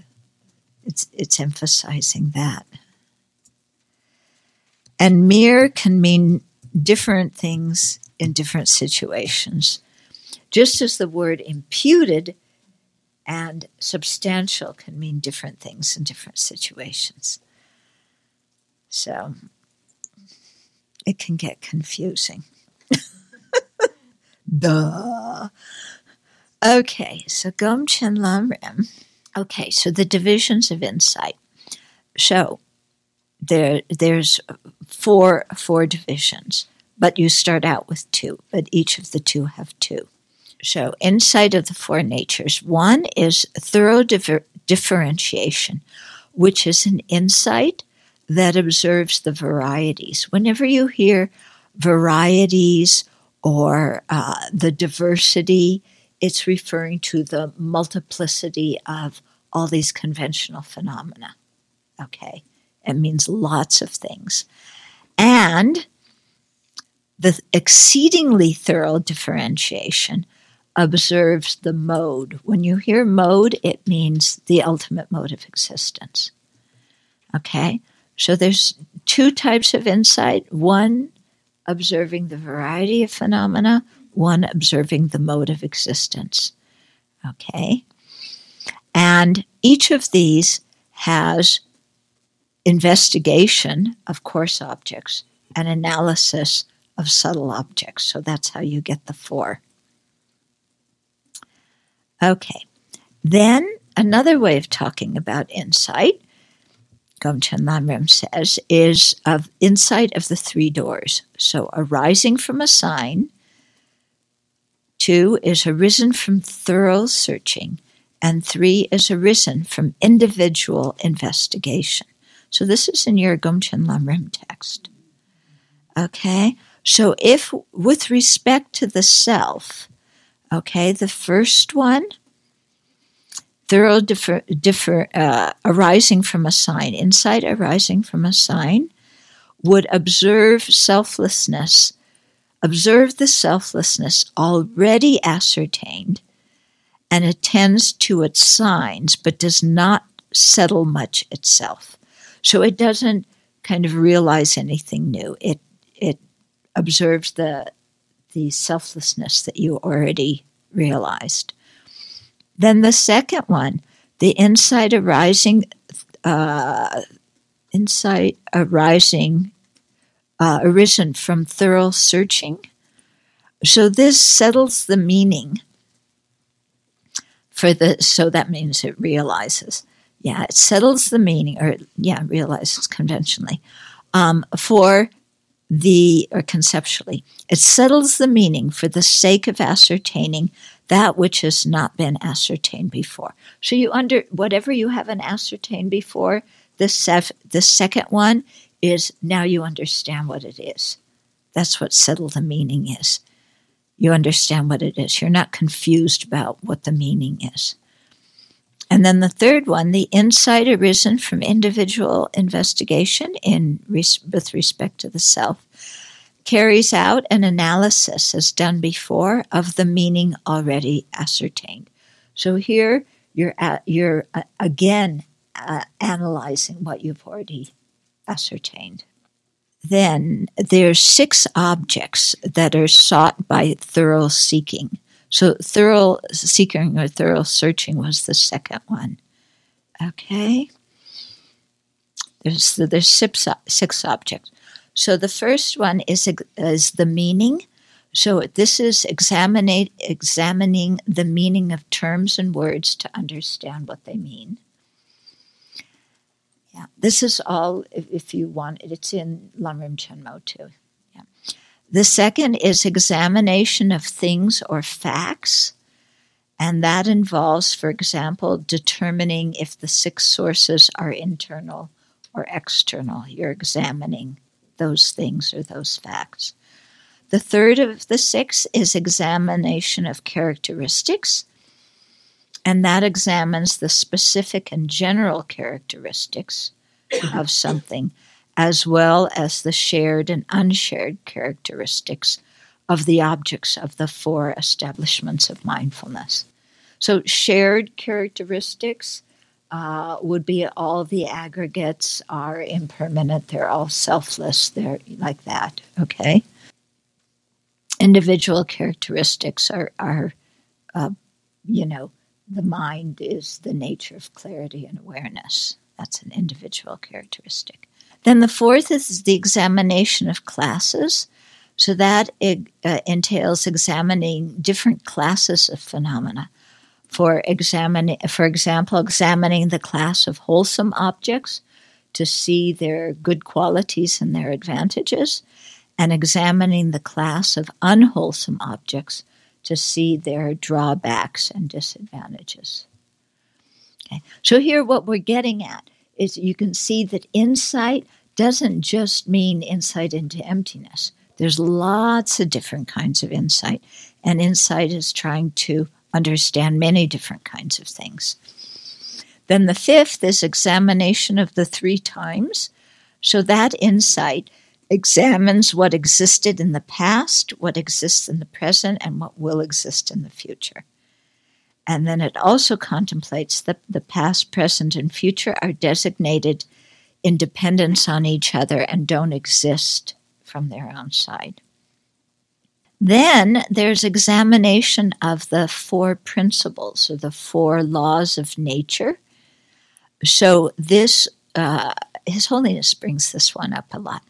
It's it's emphasizing that. And mere can mean different things in different situations. Just as the word imputed and substantial can mean different things in different situations. So it can get confusing. Duh. Okay, so Gom Chen Lam Rim. Okay, so the divisions of insight. So there, there's four four divisions, but you start out with two. But each of the two have two. So insight of the four natures. One is thorough differ- differentiation, which is an insight that observes the varieties. Whenever you hear varieties or uh, the diversity, it's referring to the multiplicity of all these conventional phenomena. Okay, it means lots of things. And the exceedingly thorough differentiation observes the mode. When you hear mode, it means the ultimate mode of existence. Okay, so there's two types of insight one observing the variety of phenomena, one observing the mode of existence. Okay? And each of these has investigation of coarse objects and analysis of subtle objects. So that's how you get the four. Okay. Then another way of talking about insight, Gomchen Lamrim says, is of insight of the three doors. So arising from a sign, Two is arisen from thorough searching, and three is arisen from individual investigation. So this is in your Gomchen Lamrim text. Okay, so if with respect to the self, okay, the first one, thorough differ, differ uh, arising from a sign, insight arising from a sign, would observe selflessness observe the selflessness already ascertained and attends to its signs, but does not settle much itself. So it doesn't kind of realize anything new. It it observes the the selflessness that you already realized. Then the second one, the insight arising, uh, insight arising uh, arisen from thorough searching. So this settles the meaning for the, so that means it realizes. Yeah, it settles the meaning, or yeah, realizes conventionally, um, for the, or conceptually. It settles the meaning for the sake of ascertaining that which has not been ascertained before. So you under, whatever you haven't ascertained before, the, sef, the second one is now you understand what it is. That's what settle the meaning is. You understand what it is. You're not confused about what the meaning is. And then the third one, the insight arisen from individual investigation in res- with respect to the self, carries out an analysis as done before of the meaning already ascertained. So here you're at, you're uh, again uh, analyzing what you've already ascertained. Then there's six objects that are sought by thorough seeking. So thorough seeking or thorough searching was the second one. Okay. There's there's six, six objects. So the first one is is the meaning. So this is examining examining the meaning of terms and words to understand what they mean. Yeah, this is all, if, if you want it, it's in Lamrim Chenmo too. The second is examination of things or facts, and that involves, for example, determining if the six sources are internal or external. You're examining those things or those facts. The third of the six is examination of characteristics and that examines the specific and general characteristics of something, as well as the shared and unshared characteristics of the objects of the four establishments of mindfulness. So shared characteristics uh, would be all the aggregates are impermanent. They're all selfless. They're like that. Okay. Individual characteristics are are, uh, you know, the mind is the nature of clarity and awareness. That's an individual characteristic. Then the fourth is the examination of classes. So that uh, entails examining different classes of phenomena. For, for example, examining the class of wholesome objects to see their good qualities and their advantages, and examining the class of unwholesome objects to see their drawbacks and disadvantages. Okay. So, here what we're getting at is you can see that insight doesn't just mean insight into emptiness. There's lots of different kinds of insight, and insight is trying to understand many different kinds of things. Then the fifth is examination of the three times. So that insight examines what existed in the past, what exists in the present, and what will exist in the future. And then it also contemplates that the past, present, and future are designated in dependence on each other and don't exist from their own side. Then there's examination of the four principles or the four laws of nature. So this, uh, His Holiness brings this one up a lot.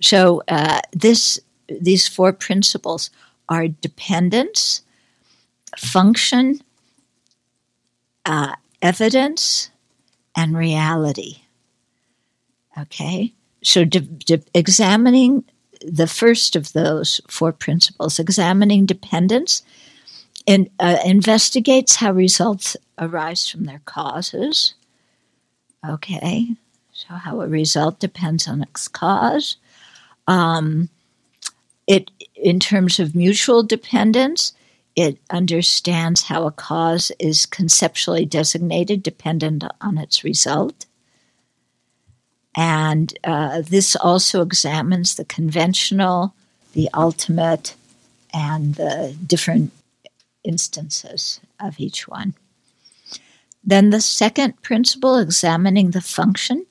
So uh, this, these four principles are dependence, function, uh, evidence, and reality. Okay, so de- de- examining the first of those four principles, examining dependence, and uh, investigates how results arise from their causes. Okay, so how a result depends on its cause. Um, it, in terms of mutual dependence, it understands how a cause is conceptually designated dependent on its result. And uh, this also examines the conventional, the ultimate, and the different instances of each one. Then the second principle, examining the function,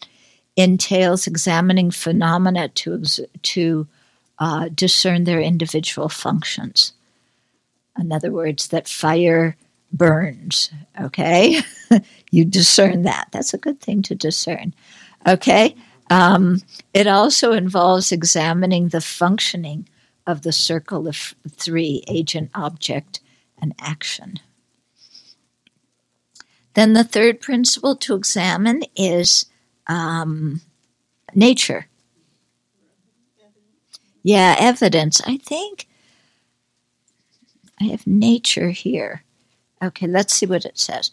entails examining phenomena to, to uh, discern their individual functions. In other words, that fire burns, okay? you discern that. That's a good thing to discern, okay? Um, it also involves examining the functioning of the circle of three agent, object, and action. Then the third principle to examine is um, nature. Yeah, evidence. I think I have nature here. Okay, let's see what it says.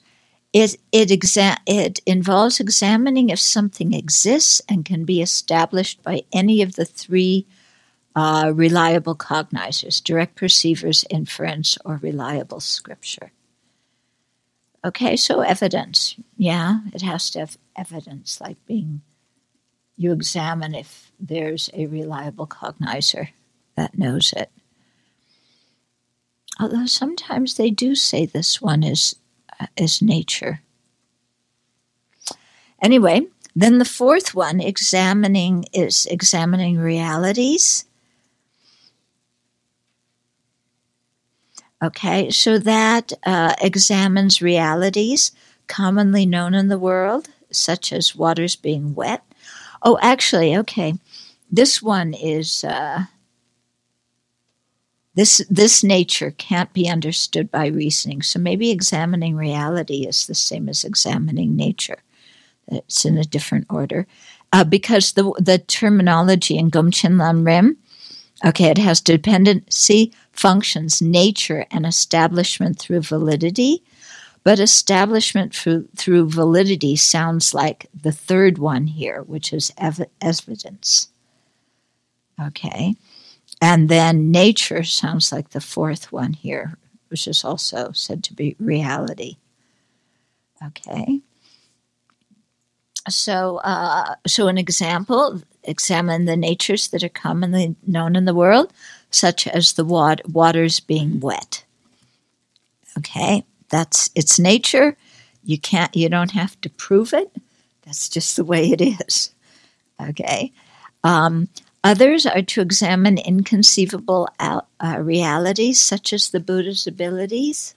It, it, exa- it involves examining if something exists and can be established by any of the three uh, reliable cognizers direct perceivers, inference, or reliable scripture. Okay, so evidence. Yeah, it has to have evidence, like being, you examine if there's a reliable cognizer that knows it. Although sometimes they do say this one is, uh, is nature. Anyway, then the fourth one, examining, is examining realities. Okay, so that uh, examines realities commonly known in the world, such as waters being wet. Oh, actually, okay, this one is uh, this this nature can't be understood by reasoning. So maybe examining reality is the same as examining nature. It's in a different order, uh, because the the terminology in Gomchen Lam Rim, okay, it has dependency, functions, nature, and establishment through validity. But establishment through, through validity sounds like the third one here, which is ev- evidence. Okay. And then nature sounds like the fourth one here, which is also said to be reality. Okay. So, uh, so an example: examine the natures that are commonly known in the world, such as the wat- waters being wet. Okay, That's its nature. You can't. You don't have to prove it. That's just the way it is. Okay. Um, others are to examine inconceivable al- uh, realities, such as the Buddha's abilities.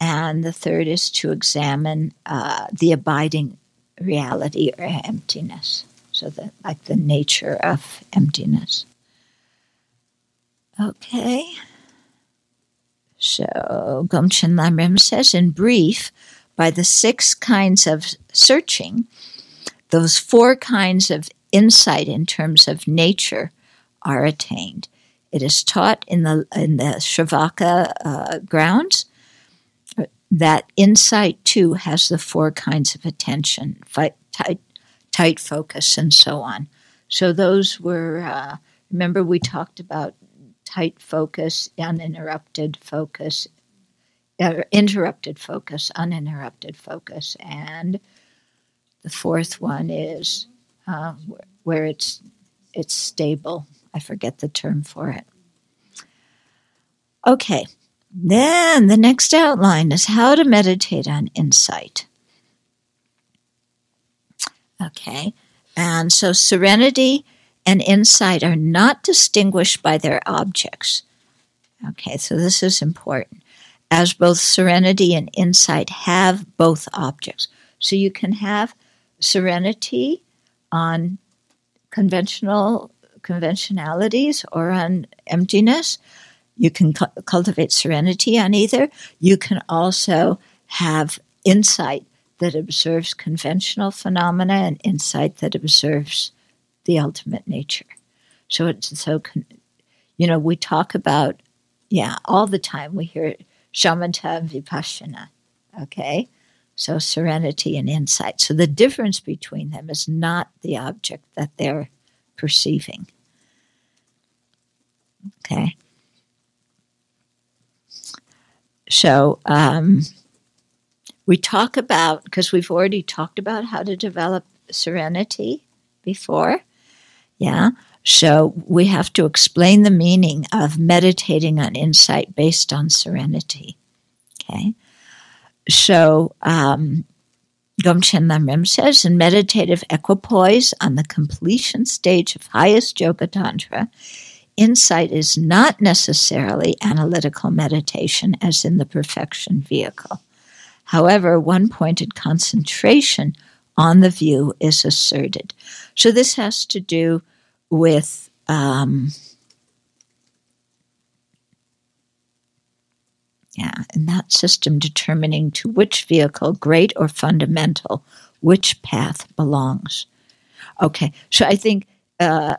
And the third is to examine uh, the abiding reality or emptiness. So, the, like the nature of emptiness. Okay. So, Gomchen Lamrim says, in brief, by the six kinds of searching, those four kinds of insight in terms of nature are attained. It is taught in the in the Shravaka uh, grounds that insight too has the four kinds of attention, fight, tight, tight focus, and so on. So those were. Uh, remember, we talked about tight focus, uninterrupted focus, uh, interrupted focus, uninterrupted focus, and the fourth one is uh, where it's it's stable. I forget the term for it. Okay, then the next outline is how to meditate on insight. Okay, and so serenity and insight are not distinguished by their objects. Okay, so this is important, as both serenity and insight have both objects. So you can have serenity on conventional conventionalities or on emptiness. You can cu- cultivate serenity on either. You can also have insight that observes conventional phenomena and insight that observes the ultimate nature. So it's so, con- you know, we talk about, yeah, all the time we hear shamatha and vipassana, okay? So serenity and insight. So the difference between them is not the object that they're perceiving. Okay. So um, we talk about, because we've already talked about how to develop serenity before. Yeah. So we have to explain the meaning of meditating on insight based on serenity. Okay. So um, Gomchen Lamrim says in meditative equipoise on the completion stage of highest yoga tantra, insight is not necessarily analytical meditation as in the perfection vehicle. However, one pointed concentration on the view is asserted. So this has to do with um, yeah, in that system determining to which vehicle, great or fundamental, which path belongs. Okay, so I think, uh,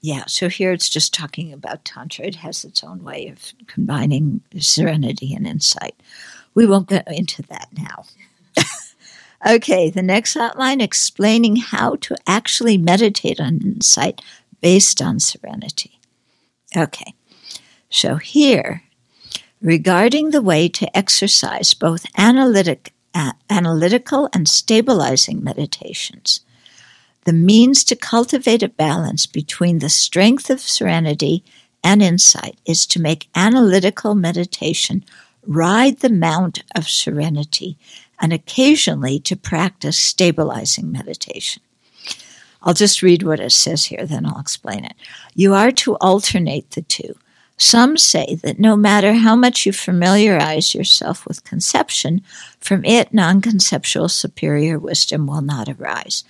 yeah, so here it's just talking about Tantra. It has its own way of combining serenity and insight. We won't go into that now. okay, the next outline explaining how to actually meditate on insight based on serenity. Okay, so here, regarding the way to exercise both analytic, uh, analytical and stabilizing meditations, the means to cultivate a balance between the strength of serenity and insight is to make analytical meditation ride the mount of serenity and occasionally to practice stabilizing meditation. I'll just read what it says here, then I'll explain it. You are to alternate the two. Some say that no matter how much you familiarize yourself with conception, from it non conceptual superior wisdom will not arise.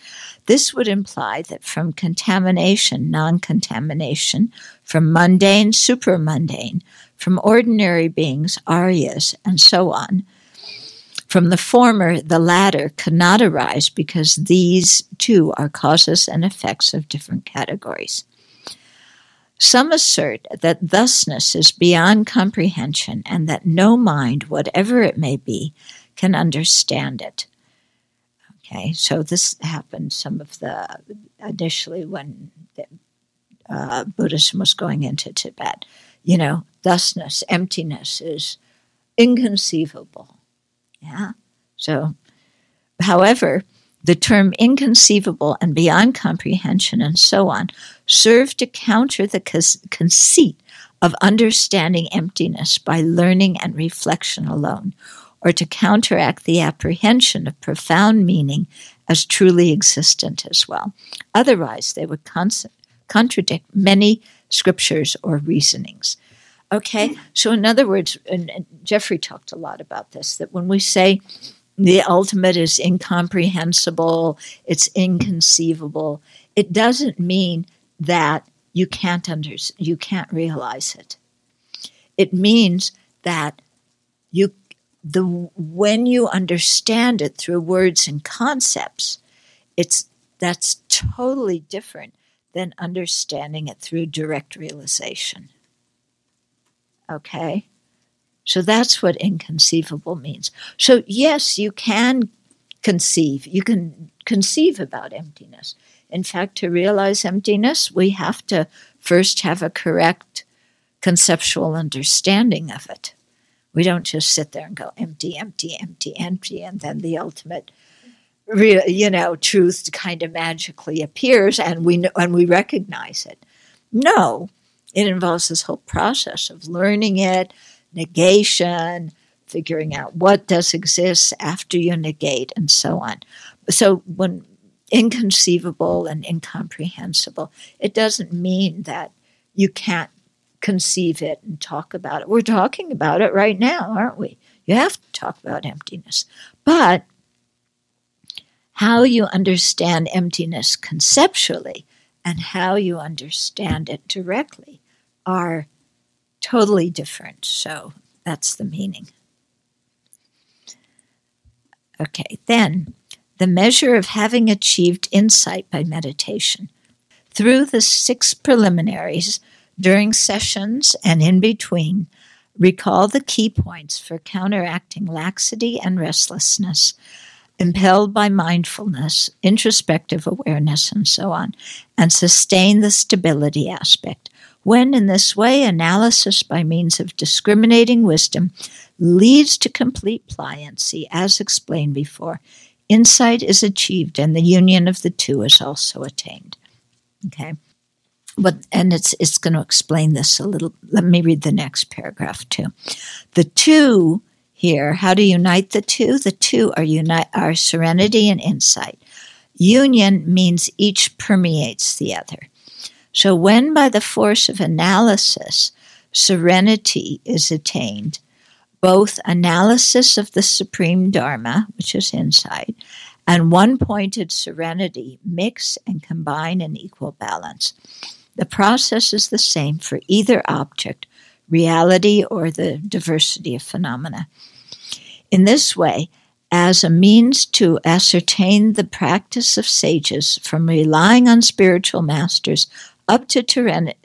This would imply that from contamination, non contamination, from mundane, supramundane, from ordinary beings, aryas, and so on, from the former, the latter cannot arise because these too are causes and effects of different categories. Some assert that thusness is beyond comprehension and that no mind, whatever it may be, can understand it. Okay, so this happened some of the initially when uh, Buddhism was going into Tibet. You know, thusness, emptiness is inconceivable. Yeah. So, however, The term inconceivable and beyond comprehension and so on serve to counter the conceit of understanding emptiness by learning and reflection alone, or to counteract the apprehension of profound meaning as truly existent as well. Otherwise, they would contradict many scriptures or reasonings. Okay, so in other words, and, and Jeffrey talked a lot about this, that when we say the ultimate is incomprehensible, it's inconceivable, it doesn't mean that you can't under, you can't realize it. It means that you the when you understand it through words and concepts, it's that's totally different than understanding it through direct realization. Okay? So that's what inconceivable means. So, yes, you can conceive. You can conceive about emptiness. In fact, to realize emptiness, we have to first have a correct conceptual understanding of it. We don't just sit there and go empty, empty, empty, empty, and then the ultimate, you know, truth kind of magically appears, and we know, and we recognize it. No, it involves this whole process of learning it, negation, figuring out what does exist after you negate, and so on. So when inconceivable and incomprehensible, it doesn't mean that you can't conceive it and talk about it. We're talking about it right now, aren't we? You have to talk about emptiness. But how you understand emptiness conceptually and how you understand it directly are totally different. So that's the meaning. Okay, then the measure of having achieved insight by meditation. Through the six preliminaries, during sessions and in between, recall the key points for counteracting laxity and restlessness, impelled by mindfulness, introspective awareness, and so on, and sustain the stability aspect. When, in this way, analysis by means of discriminating wisdom leads to complete pliancy, as explained before, insight is achieved and the union of the two is also attained. Okay but and it's it's going to explain this a little. Let me read the next paragraph too. The two here, how to unite the two? The two are unite are serenity and insight. Union means each permeates the other. So when by the force of analysis serenity is attained, both analysis of the supreme dharma, which is insight, and one pointed serenity mix and combine in equal balance. The process is the same for either object, reality or the diversity of phenomena. In this way, as a means to ascertain the practice of sages from relying on spiritual masters up to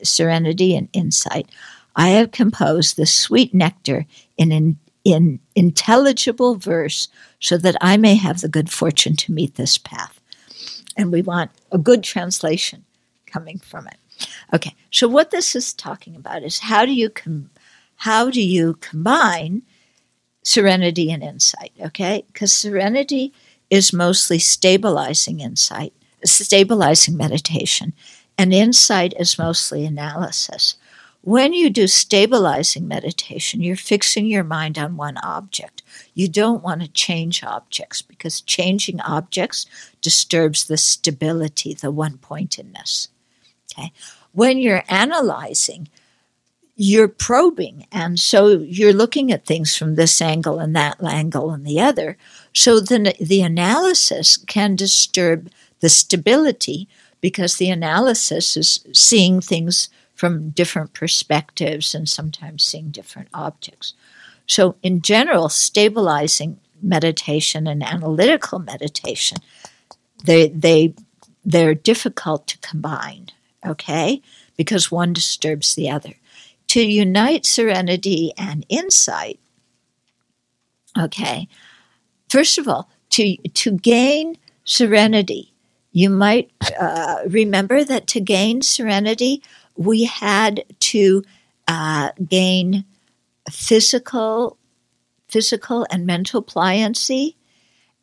serenity and insight, I have composed the sweet nectar in, in, in intelligible verse so that I may have the good fortune to meet this path. And we want a good translation coming from it. Okay, so what this is talking about is how do you com- how do you combine serenity and insight? Okay, because serenity is mostly stabilizing insight, stabilizing meditation, and insight is mostly analysis. When you do stabilizing meditation, you're fixing your mind on one object. You don't want to change objects because changing objects disturbs the stability, the one pointedness. Okay. When you're analyzing, you're probing. And so you're looking at things from this angle and that angle and the other. So the, the analysis can disturb the stability because the analysis is seeing things from different perspectives and sometimes seeing different objects. So, in general, stabilizing meditation and analytical meditation, they, they, they're difficult to combine okay? Because one disturbs the other. To unite serenity and insight, okay, first of all, to, to gain serenity, you might uh, remember that to gain serenity, we had to uh, gain physical, physical and mental pliancy,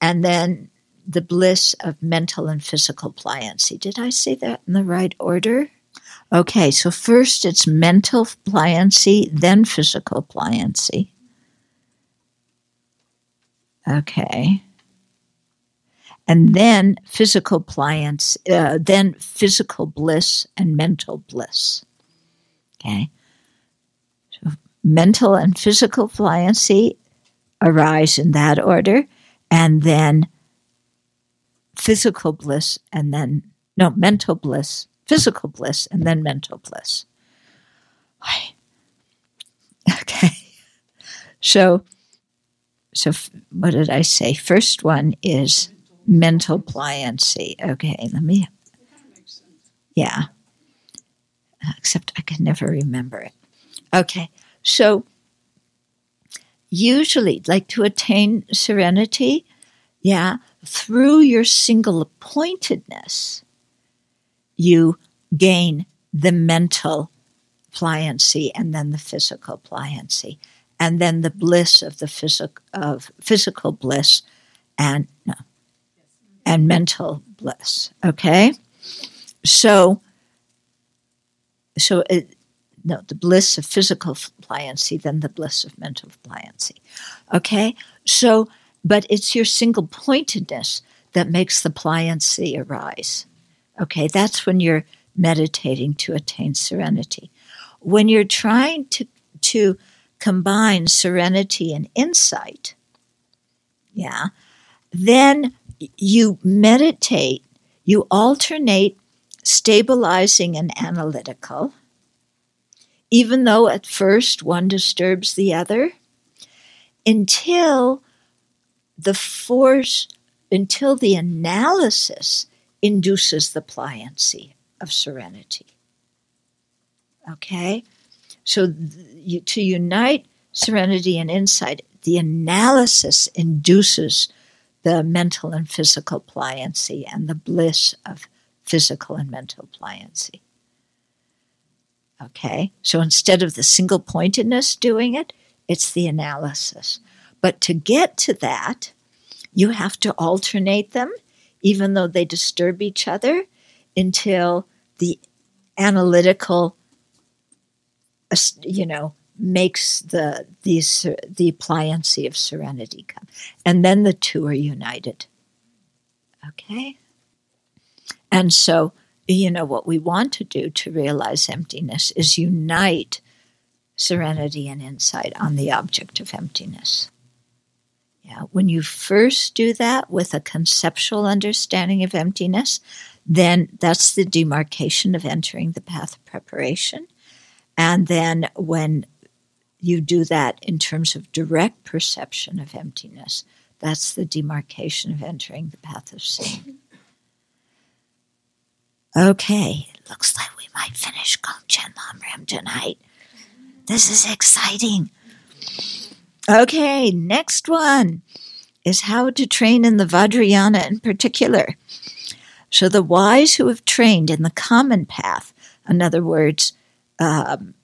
and then the bliss of mental and physical pliancy. Did I say that in the right order? Okay, so first it's mental pliancy, then physical pliancy. Okay. And then physical pliancy, uh, then physical bliss and mental bliss. Okay. So mental and physical pliancy arise in that order, and then physical bliss, and then, no, mental bliss, physical bliss, and then mental bliss. Okay. So, so what did I say? First one is mental pliancy. Okay, let me. Yeah. Except I can never remember it. Okay, so usually, like to attain serenity, yeah, through your single pointedness, you gain the mental pliancy and then the physical pliancy and then the bliss of the physical of physical bliss and and mental bliss okay? So so it, no the bliss of physical pliancy then the bliss of mental pliancy okay? So but it's your single pointedness that makes the pliancy arise okay? That's when you're meditating to attain serenity. When you're trying to to combine serenity and insight yeah then you meditate you alternate stabilizing and analytical even though at first one disturbs the other until the force until the analysis induces the pliancy of serenity Okay? So th- you, to unite serenity and insight, the analysis induces the mental and physical pliancy and the bliss of physical and mental pliancy. Okay? So instead of the single pointedness doing it, it's the analysis. But to get to that, you have to alternate them, even though they disturb each other, until the analytical you know, makes the these the pliancy of serenity come, and then the two are united. Okay, and so you know what we want to do to realize emptiness is unite serenity and insight on the object of emptiness. Yeah, when you first do that with a conceptual understanding of emptiness, then that's the demarcation of entering the path of preparation. And then when you do that in terms of direct perception of emptiness, that's the demarcation of entering the path of seeing. Okay, it looks like we might finish Gomchen Lamrim tonight. This is exciting. Okay, next one is how to train in the Vajrayana in particular. So, the wise who have trained in the common path, in other words, um,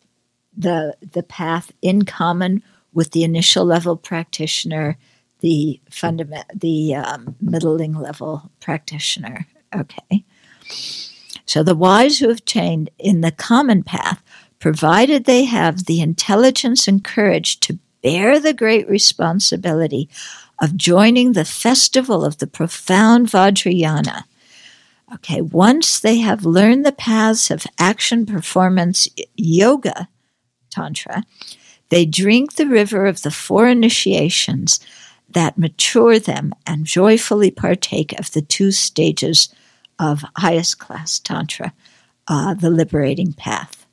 the the path in common with the initial level practitioner, the fundament, the um, middling level practitioner. Okay, so the wise who have trained in the common path, provided they have the intelligence and courage to bear the great responsibility of joining the festival of the profound Vajrayana Okay, once they have learned the paths of action, performance, yoga, Tantra, they drink the river of the four initiations that mature them and joyfully partake of the two stages of highest class Tantra, uh, the liberating path.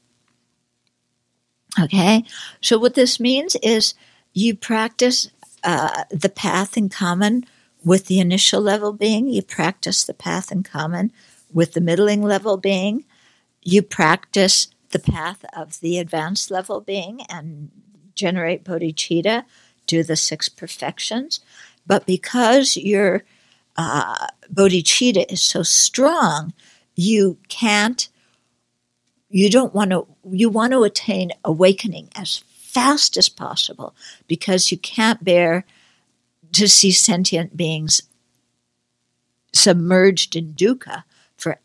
Okay, so what this means is you practice uh, the path in common with the initial level being, you practice the path in common with the middling level being, you practice the path of the advanced level being and generate bodhicitta, do the six perfections. But because your uh, bodhicitta is so strong, you can't, you don't want to, you want to attain awakening as fast as possible because you can't bear to see sentient beings submerged in dukkha for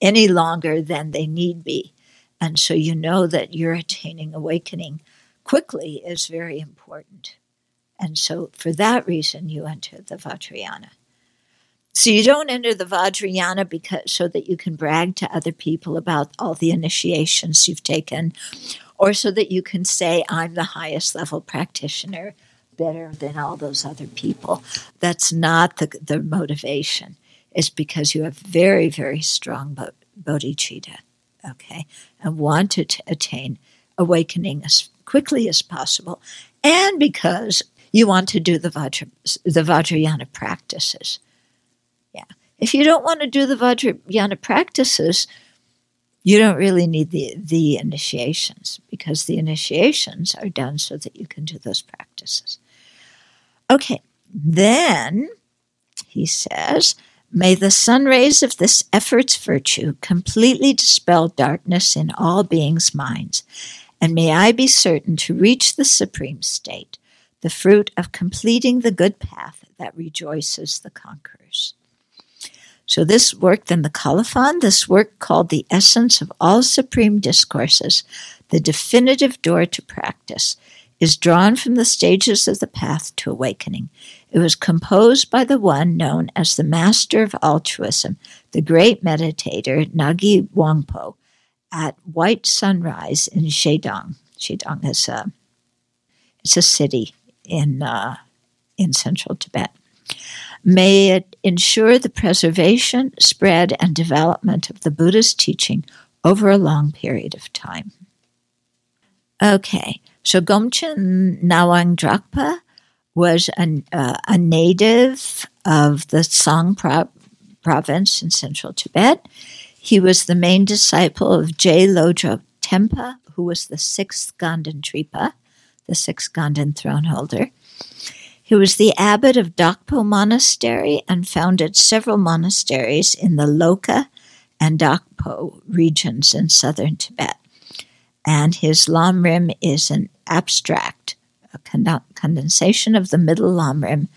any longer than they need be. And so you know that you're attaining awakening quickly is very important. And so for that reason, you enter the Vajrayana. So you don't enter the Vajrayana because so that you can brag to other people about all the initiations you've taken, or so that you can say, I'm the highest level practitioner, better than all those other people. That's not the, the motivation. It's because you have very, very strong bodhicitta, okay, and want to t- attain awakening as quickly as possible, and because you want to do the, Vajra, the Vajrayana practices. Yeah. If you don't want to do the Vajrayana practices, you don't really need the, the initiations because the initiations are done so that you can do those practices. Okay, then he says, May the sun rays of this effort's virtue completely dispel darkness in all beings' minds, and may I be certain to reach the supreme state, the fruit of completing the good path that rejoices the conquerors. So, this work, then the Colophon, this work called the essence of all supreme discourses, the definitive door to practice, is drawn from the stages of the path to awakening. It was composed by the one known as the master of altruism, the great meditator Ngagi Wangpo, at white sunrise in Shedong. Shedong is a, it's a city in, uh, in central Tibet. May it ensure the preservation, spread, and development of the Buddha's teaching over a long period of time. Okay, so Gomchen Ngawang Drakpa was an, uh, a native of the Song pro- province in central Tibet. He was the main disciple of Je Lodro Tenpa, who was the sixth Ganden Tripa, the sixth Ganden throne holder. He was the abbot of Dakpo Monastery and founded several monasteries in the Loka and Dakpo regions in southern Tibet. And his Lamrim is an abstract, a condensation of the middle Lamrim,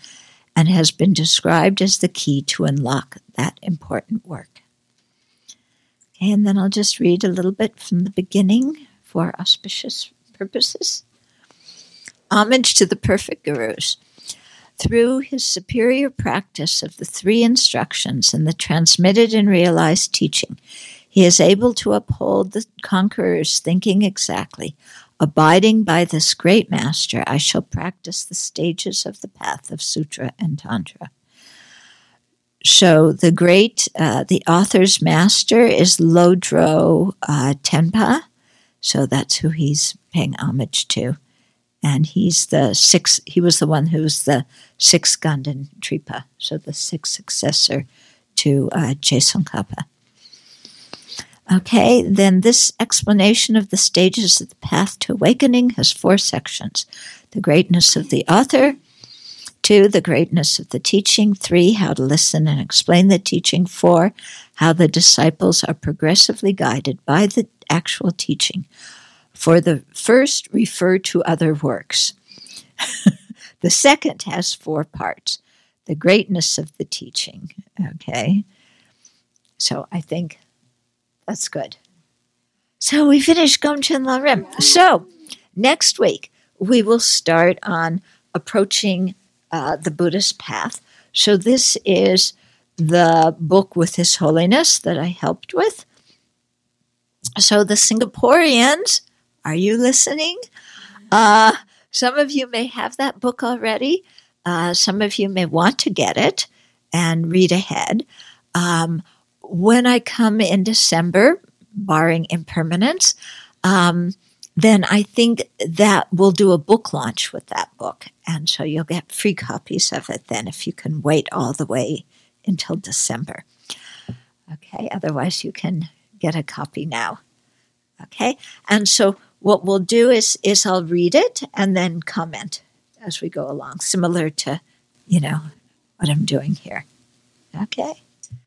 and has been described as the key to unlock that important work. Okay, and then I'll just read a little bit from the beginning for auspicious purposes. Homage to the perfect gurus. Through his superior practice of the three instructions and the transmitted and realized teaching, he is able to uphold the conqueror's thinking exactly. Abiding by this great master, I shall practice the stages of the path of Sutra and Tantra. So the great, uh, the author's master is Lodro uh, Tenpa. So that's who he's paying homage to and he's the sixth. He was the one who was the sixth Ganden Tripa, so the sixth successor to uh, Tsongkhapa. Okay, then this explanation of the stages of the path to awakening has four sections: the greatness of the author. Two, the greatness of the teaching. Three, how to listen and explain the teaching. Four, how the disciples are progressively guided by the actual teaching for the first refer to other works. the second has four parts the greatness of the teaching. Okay. So I think that's good. So we finished Gomchen Rim. So next week we will start on approaching uh, the Buddhist path. So this is the book with His Holiness that I helped with. So the Singaporeans are you listening? Uh, some of you may have that book already. Uh, some of you may want to get it and read ahead. Um, when I come in December, barring impermanence, um, then I think that we'll do a book launch with that book. And so you'll get free copies of it then if you can wait all the way until December. Okay, otherwise, you can get a copy now. Okay, and so what we'll do is is I'll read it and then comment as we go along, similar to, you know, what I'm doing here. Okay.